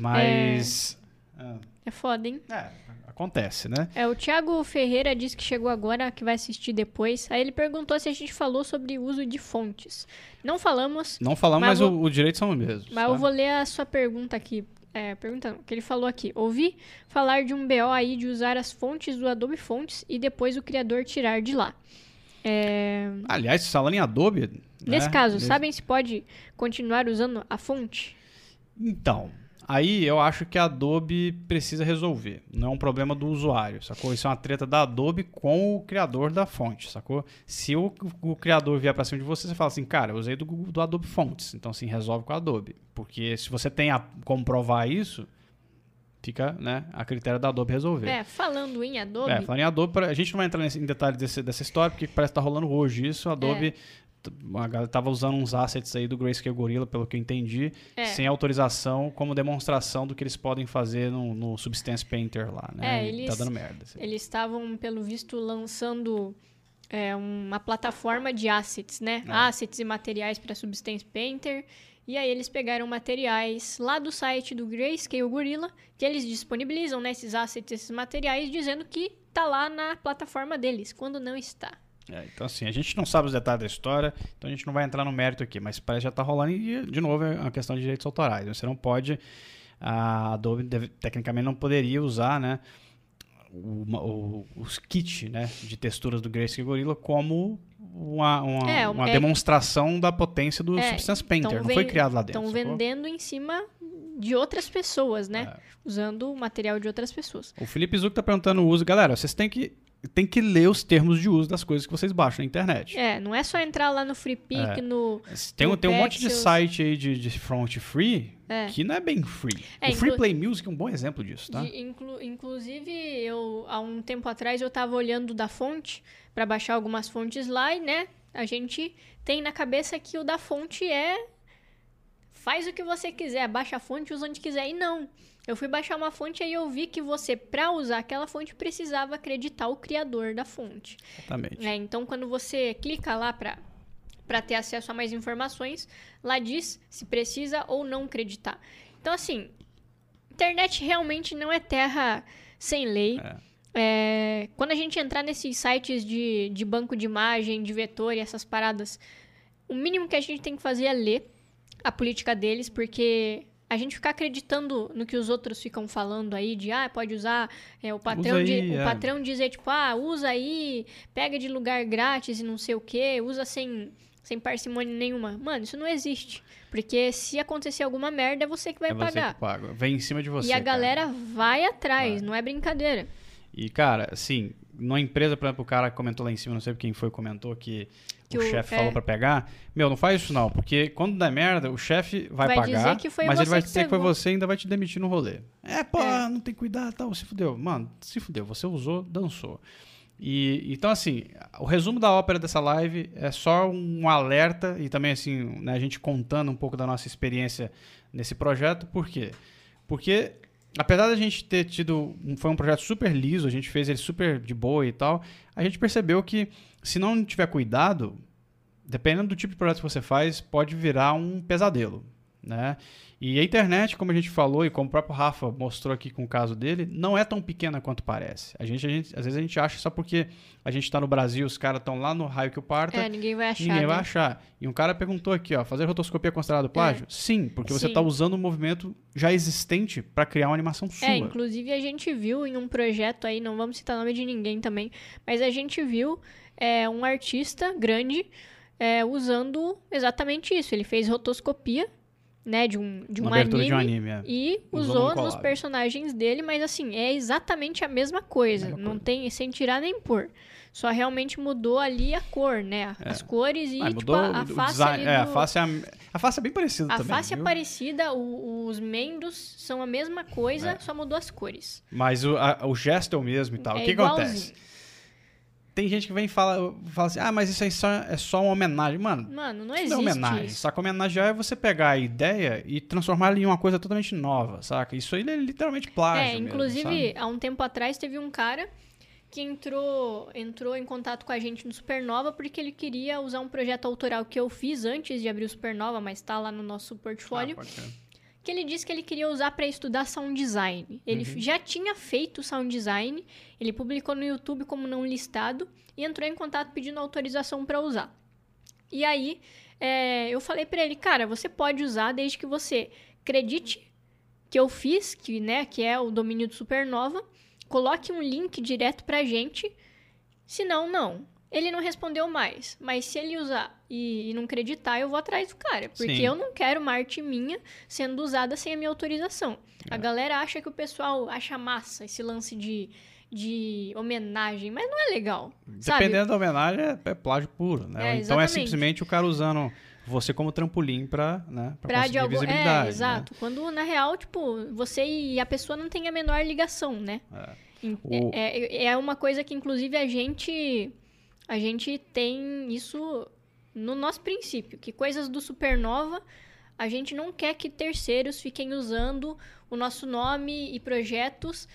Mas. É foda, hein? É, acontece, né? É, o Thiago Ferreira disse que chegou agora, que vai assistir depois. Aí ele perguntou se a gente falou sobre o uso de fontes. Não falamos, Não falamos, mas, Mas o, o direito são os mesmos. mas tá? eu vou ler a sua pergunta aqui. É, perguntando, o que ele falou aqui. Ouvi falar de um BO aí de usar as fontes do Adobe Fontes e depois o criador tirar de lá. É, Aliás, falando em Adobe. nesse né, caso, nesse- sabem se pode continuar usando a fonte? Então, aí eu acho que a Adobe precisa resolver. Não é um problema do usuário, sacou? Isso é uma treta da Adobe com o criador da fonte, sacou? Se o, o criador vier pra cima de você, você fala assim, cara, eu usei do, do Adobe Fontes. Então, assim, resolve com a Adobe. Porque se você tem a, como provar isso, fica né, a critério da Adobe resolver. É, falando em Adobe, É, falando em Adobe, a gente não vai entrar em detalhes desse- dessa história, porque parece que tá rolando hoje isso. A Adobe É. a galera tava usando uns assets aí do Grayscale Gorilla, pelo que eu entendi, É. sem autorização, como demonstração do que eles podem fazer no, no Substance Painter lá, né? É, E eles- Tá dando merda. assim. eles estavam, pelo visto, lançando é, uma plataforma de assets, né? É. Assets e materiais para Substance Painter. E aí eles pegaram materiais lá do site do Grayscale Gorilla, que eles disponibilizam né, esses assets, esses materiais, dizendo que tá lá na plataforma deles, quando não está. É, então, assim, a gente não sabe os detalhes da história, então a gente não vai entrar no mérito aqui, mas parece que já está rolando e, de novo, é uma questão de direitos autorais. Você não pode, a Adobe deve, tecnicamente não poderia usar, né, o, o, os kits, né, de texturas do Grayscale Gorilla como uma, uma, É, uma é- demonstração da potência do É, Substance Painter. tão não foi criado lá dentro. Estão vendendo em cima de outras pessoas, né? É. Usando o material de outras pessoas. O Felipe Zuc tá perguntando o uso. Galera, vocês têm que, têm que ler os termos de uso das coisas que vocês baixam na internet. É, não é só entrar lá no FreePic, É. no... Tem, um- No tem um monte de site aí de, de front free É. que não é bem free. É, o Free Play Music é um bom exemplo disso, tá? de- inclu- inclusive, eu, há um tempo atrás, eu tava olhando da fonte para baixar algumas fontes lá e, né, a gente tem na cabeça que o da fonte é... Faz o que você quiser, baixa a fonte, usa onde quiser. E não. Eu fui baixar uma fonte e eu vi que você, para usar aquela fonte, precisava acreditar o criador da fonte. Exatamente. É, então, quando você clica lá para para ter acesso a mais informações, lá diz se precisa ou não acreditar. Então, assim, internet realmente não é terra sem lei. É, quando a gente entrar nesses sites de, de banco de imagem, de vetor e essas paradas, o mínimo que a gente tem que fazer é ler a política deles, porque a gente ficar acreditando no que os outros ficam falando aí, de ah, pode usar é, o patrão, Usa de- aí, o é. patrão dizer, tipo, ah, usa aí, pega de lugar grátis e não sei o que, usa sem, sem parcimônia nenhuma. Mano, isso não existe. Porque se acontecer alguma merda, é você que vai é você pagar. que paga. Vem em cima de você. e a cara. galera vai atrás, Vai. não é brincadeira. E, cara, assim, numa empresa, por exemplo, o cara comentou lá em cima, não sei quem foi comentou, que, Que o o- chefe é. falou pra pegar. Meu, não faz isso não, porque quando der merda, o chefe vai, Vai pagar, mas ele vai dizer que foi você e ainda vai te demitir no rolê. É, pô, É. não tem cuidado e tal, se fudeu. Mano, se fudeu, você usou, dançou. E, então, assim, o resumo da ópera dessa live é só um alerta e também, assim, né, a gente contando um pouco da nossa experiência nesse projeto. Por quê? Porque, apesar da gente ter tido. Foi um projeto super liso, a gente fez ele super de boa e tal. A gente percebeu que, se não tiver cuidado, dependendo do tipo de projeto que você faz, pode virar um pesadelo. Né? E a internet, como a gente falou e como o próprio Rafa mostrou aqui com o caso dele, não é tão pequena quanto parece. A gente, a gente- às vezes a gente acha só porque a gente está no Brasil, os caras estão lá no raio que o parta, É, ninguém vai achar. ninguém vai né? achar. E um cara perguntou aqui, ó, fazer rotoscopia é considerado plágio? Sim, porque você Sim. está usando um movimento já existente para criar uma animação sua. É, inclusive a gente viu em um projeto aí, não vamos citar nome de ninguém também, mas a gente viu é, um artista grande é, usando exatamente isso. Ele fez rotoscopia, né, de um, de um Uma anime. de um anime, é. E Usou usou nos personagens dele, mas assim, é exatamente a mesma coisa. Mesma não coisa. tem sem tirar nem pôr. Só realmente mudou ali a cor, né? As cores e Ah, tipo, mudou a, a o face design. ali É, a do- face é, a, a face é bem parecida a também. face é viu? parecida, o- os membros são a mesma coisa, É. só mudou as cores. Mas o, a- o gesto é o mesmo e tal. É o que igualzinho. acontece? Tem gente que vem e fala, fala assim, ah, mas isso aí só, é só uma homenagem. Mano, Mano, não isso existe não é homenagem. isso. Saca? Homenagear é você pegar a ideia e transformar ela em uma coisa totalmente nova, saca? Isso aí é literalmente plágio É, mesmo, inclusive, sabe? há um tempo atrás teve um cara que entrou, entrou em contato com a gente no Supernova porque ele queria usar um projeto autoral que eu fiz antes de abrir o Supernova, mas tá lá no nosso portfólio. Ah, pode ser. Que ele disse que ele queria usar para estudar sound design. Ele Uhum. já tinha feito sound design, ele publicou no YouTube como não listado e entrou em contato pedindo autorização para usar. E aí é, eu falei para ele, cara, você pode usar desde que você acredite que eu fiz, que, né, que é o domínio do Supernova, coloque um link direto pra gente, senão não. Ele não respondeu mais, mas se ele usar e, e não acreditar, eu vou atrás do cara, porque Sim. eu não quero uma arte minha sendo usada sem a minha autorização. É. A galera acha que o pessoal acha massa esse lance de, de homenagem, mas não é legal, sabe? Dependendo da homenagem, é, é plágio puro, né? É, então é simplesmente o cara usando você como trampolim pra, né, pra, Pra conseguir algum... visibilidade. É, né? exato. Quando, na real, tipo, você e a pessoa não tem a menor ligação, né? Em- O- É, é, é uma coisa que, inclusive, a gente... A gente tem isso no nosso princípio, que coisas do Supernova, a gente não quer que terceiros fiquem usando o nosso nome e projetos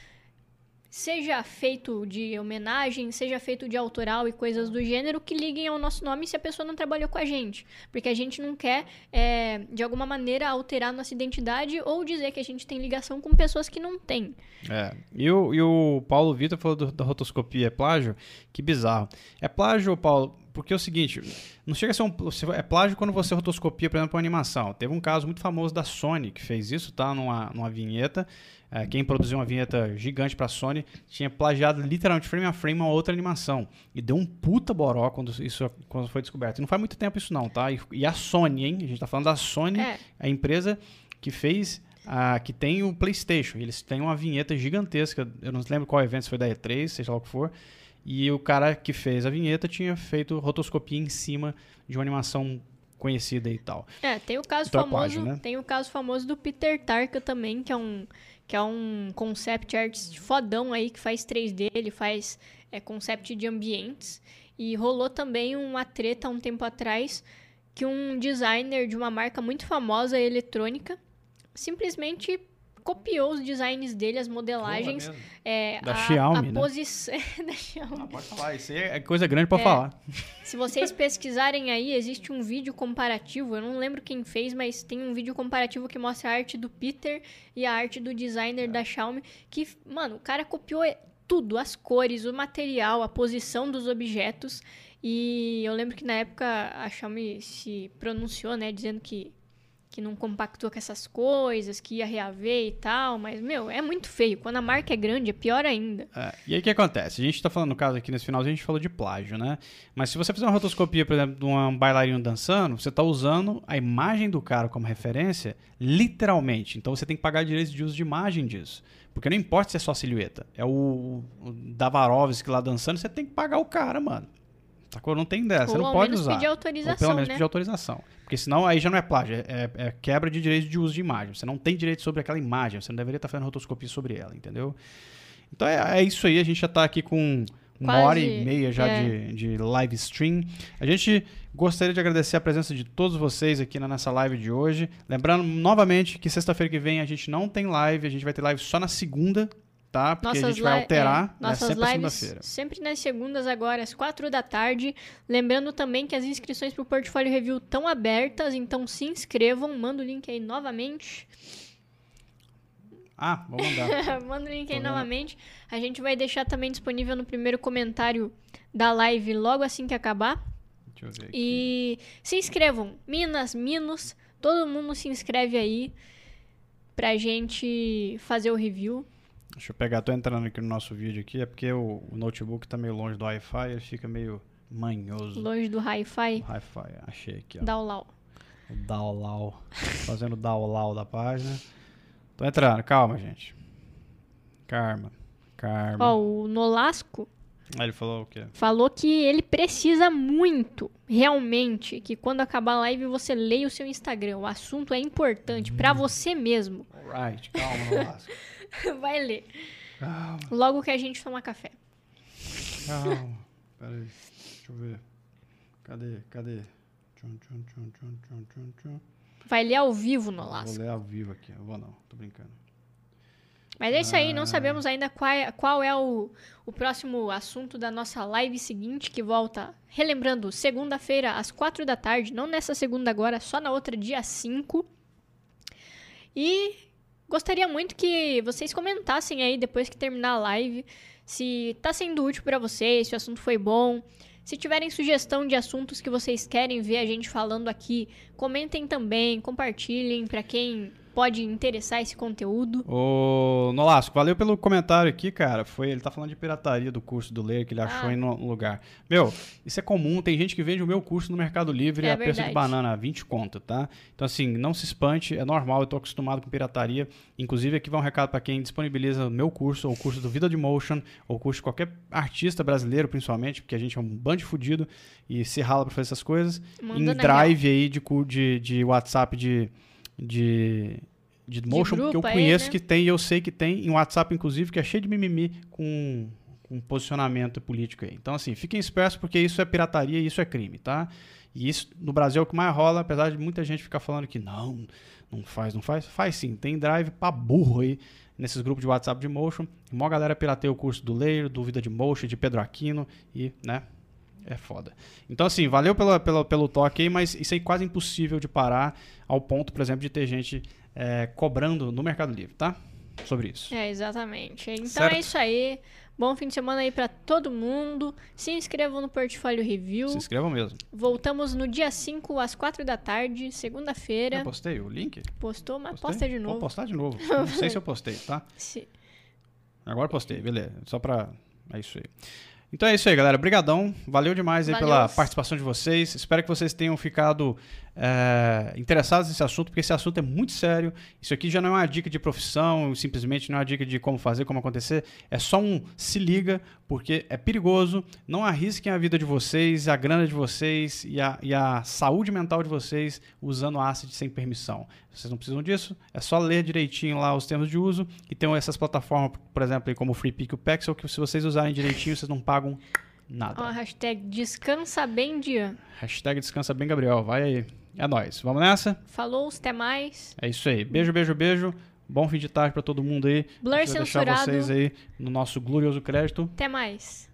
seja feito de homenagem, seja feito de autoral e coisas do gênero, que liguem ao nosso nome se a pessoa não trabalhou com a gente. Porque a gente não quer, é, de alguma maneira, alterar nossa identidade ou dizer que a gente tem ligação com pessoas que não têm. É. E o, e o Paulo Vitor falou do, da rotoscopia é plágio? Que bizarro. É plágio, Paulo, porque é o seguinte, não chega a ser um. É plágio quando você rotoscopia, por exemplo, uma animação. Teve um caso muito famoso da Sony que fez isso, tá? Numa, numa vinheta. É, quem produziu uma vinheta gigante pra Sony tinha plagiado literalmente frame a frame uma outra animação. E deu um puta boró quando isso quando foi descoberto. E não faz muito tempo isso, não, tá? E, e a Sony, hein? A gente tá falando da Sony, É. a empresa que fez. a que tem o PlayStation. Eles têm uma vinheta gigantesca. Eu não lembro qual evento, se foi da E3, seja lá o que for. E o cara que fez a vinheta tinha feito rotoscopia em cima de uma animação conhecida e tal. É, tem o caso famoso, né? tem o caso famoso do Peter Tarka também, que é um que é um concept artist fodão aí que faz 3D, ele faz é, concept de ambientes e rolou também uma treta há um tempo atrás que um designer de uma marca muito famosa eletrônica simplesmente copiou os designs dele, as modelagens, é, Da a, Xiaomi, a né? posição <laughs> da Xiaomi. Ah, pode falar, isso aí é coisa grande pra É. falar. Se vocês pesquisarem aí, existe um vídeo comparativo. Eu não lembro quem fez, mas tem um vídeo comparativo que mostra a arte do Peter e a arte do designer da Xiaomi. Que, mano, o cara copiou tudo: as cores, o material, a posição dos objetos. E eu lembro que na época a Xiaomi se pronunciou, né, dizendo que, que não compactou com essas coisas, que ia reaver e tal. Mas, meu, é muito feio. Quando a marca é grande, é pior ainda. É, e aí o que acontece? A gente tá falando, no caso aqui nesse final, a gente falou de plágio, né? Mas se você fizer uma rotoscopia, por exemplo, de um bailarino dançando, você tá usando a imagem do cara como referência, literalmente. Então você tem que pagar direitos de uso de imagem disso. Porque não importa se é só silhueta. É o, o Davarovski lá dançando, você tem que pagar o cara, mano. Sacou? Não tem dessa, você Ou não ao pode usar. pedir Ou autorização, pelo menos né? pedir autorização. Porque senão aí já não é plágio, é, é- é quebra de direitos de uso de imagem. Você não tem direito sobre aquela imagem, você não deveria estar fazendo rotoscopia sobre ela, entendeu? Então é, é isso aí, a gente já está aqui com uma Quase, hora e meia já é. de, de live stream. A gente gostaria de agradecer a presença de todos vocês aqui na nossa live de hoje. Lembrando novamente que sexta-feira que vem a gente não tem live, a gente vai ter live só na segunda, tá? Porque a gente vai li- alterar, é, né? nossas sempre lives sempre nas segundas agora às quatro da tarde. Lembrando também que as inscrições para o Portfólio Review estão abertas, então se inscrevam. Manda o link aí novamente. Ah, vou mandar. <laughs> Manda o link aí novamente. A gente vai deixar também disponível no primeiro comentário da live logo assim que acabar. Deixa eu ver aqui. E se inscrevam, Minas, Minos, todo mundo se inscreve aí pra gente fazer o review. Deixa eu pegar, tô entrando aqui no nosso vídeo aqui, é porque o, o notebook tá meio longe do Wi-Fi, ele fica meio manhoso. Longe do hi-fi, Wi-Fi, achei aqui, ó. dá o lau. O download. Fazendo o download da página. Tô entrando, calma, gente. Karma. Karma. Ó, o Nolasco ele falou o quê? falou que ele precisa muito, realmente, que quando acabar a live você leia o seu Instagram. O assunto é importante pra você mesmo. Alright, calma, não lasca. <laughs> <laughs> Vai ler. Calma, Logo que a gente tomar café. calma. Pera aí, deixa eu ver. Cadê, cadê? Tchum, tchum, tchum, tchum, tchum, tchum, tchum. Vai ler ao vivo, Vou Nolasco. ler ao vivo aqui, eu vou não, tô brincando. Mas é isso aí, não Ah. sabemos ainda qual é, qual é o, o próximo assunto da nossa live seguinte, que volta, relembrando, segunda-feira às quatro da tarde, não nessa segunda agora, só na outra, dia 5. E gostaria muito que vocês comentassem aí, depois que terminar a live, se tá sendo útil pra vocês, se o assunto foi bom. Se tiverem sugestão de assuntos que vocês querem ver a gente falando aqui, comentem também, compartilhem pra quem pode interessar esse conteúdo. Ô, Nolasco, valeu pelo comentário aqui, cara. Foi, ele tá falando de pirataria do curso do Ler que ele achou Ah. aí no no lugar. Meu, isso é comum, tem gente que vende o meu curso no Mercado Livre É a preço de banana, 20 conto, tá? Então assim, não se espante, é normal, eu tô acostumado com pirataria. Inclusive aqui vai um recado para quem disponibiliza o meu curso, ou o curso do Vida de Motion, ou o curso de qualquer artista brasileiro, principalmente, porque a gente é um bando de fudido e se rala pra fazer essas coisas. Manda em drive aí de, de, de WhatsApp de, de, de motion que eu grupo aí, conheço né? que tem e eu sei que tem em WhatsApp, inclusive, que é cheio de mimimi com, com posicionamento político aí. Então, assim, fiquem espertos porque isso é pirataria e isso é crime, tá? E isso no Brasil é o que mais rola, apesar de muita gente ficar falando que não, não faz, não faz. Faz sim, tem drive pra burro aí nesses grupos de WhatsApp de Motion. Mó galera pirateia o curso do Layer, do Vida de Motion, de Pedro Aquino e, né, é foda. Então, assim, valeu pelo, pelo, pelo toque aí, mas isso aí é quase impossível de parar ao ponto, por exemplo, de ter gente é, cobrando no Mercado Livre, tá? Sobre isso. É, exatamente. Então Certo. é isso aí. Bom fim de semana aí pra todo mundo. Se inscrevam no Portfólio Review. Se inscrevam mesmo. Voltamos no dia 5 às 4 da tarde, Eu segunda-feira. postei o link? Postou, mas Postei? posta de Vou novo. postar de novo. Não sei se eu postei, tá? <laughs> Se- Agora postei, beleza. Só pra. É isso aí. Então é isso aí, galera. Obrigadão. Valeu demais aí Valeu. pela participação de vocês. Espero que vocês tenham ficado é, interessados nesse assunto, porque esse assunto é muito sério. Isso aqui já não é uma dica de profissão, simplesmente não é uma dica de como fazer, como acontecer. É só um se liga, porque é perigoso. Não arrisquem a vida de vocês, a grana de vocês e a, e a saúde mental de vocês usando ácido sem permissão. Vocês não precisam disso. É só ler direitinho lá os termos de uso. E tem essas plataformas, por exemplo, como o FreePick e o Pexel, que se vocês usarem direitinho, vocês não pagam nada. Ó, a hashtag descansa bem dia. Hashtag descansa bem, Gabriel. Vai aí. É nóis. Vamos nessa? Falou, até mais. É isso aí. Beijo, beijo, beijo. Bom fim de tarde pra todo mundo aí. Blur vai deixar censurado. vocês aí no nosso glorioso crédito. Até mais.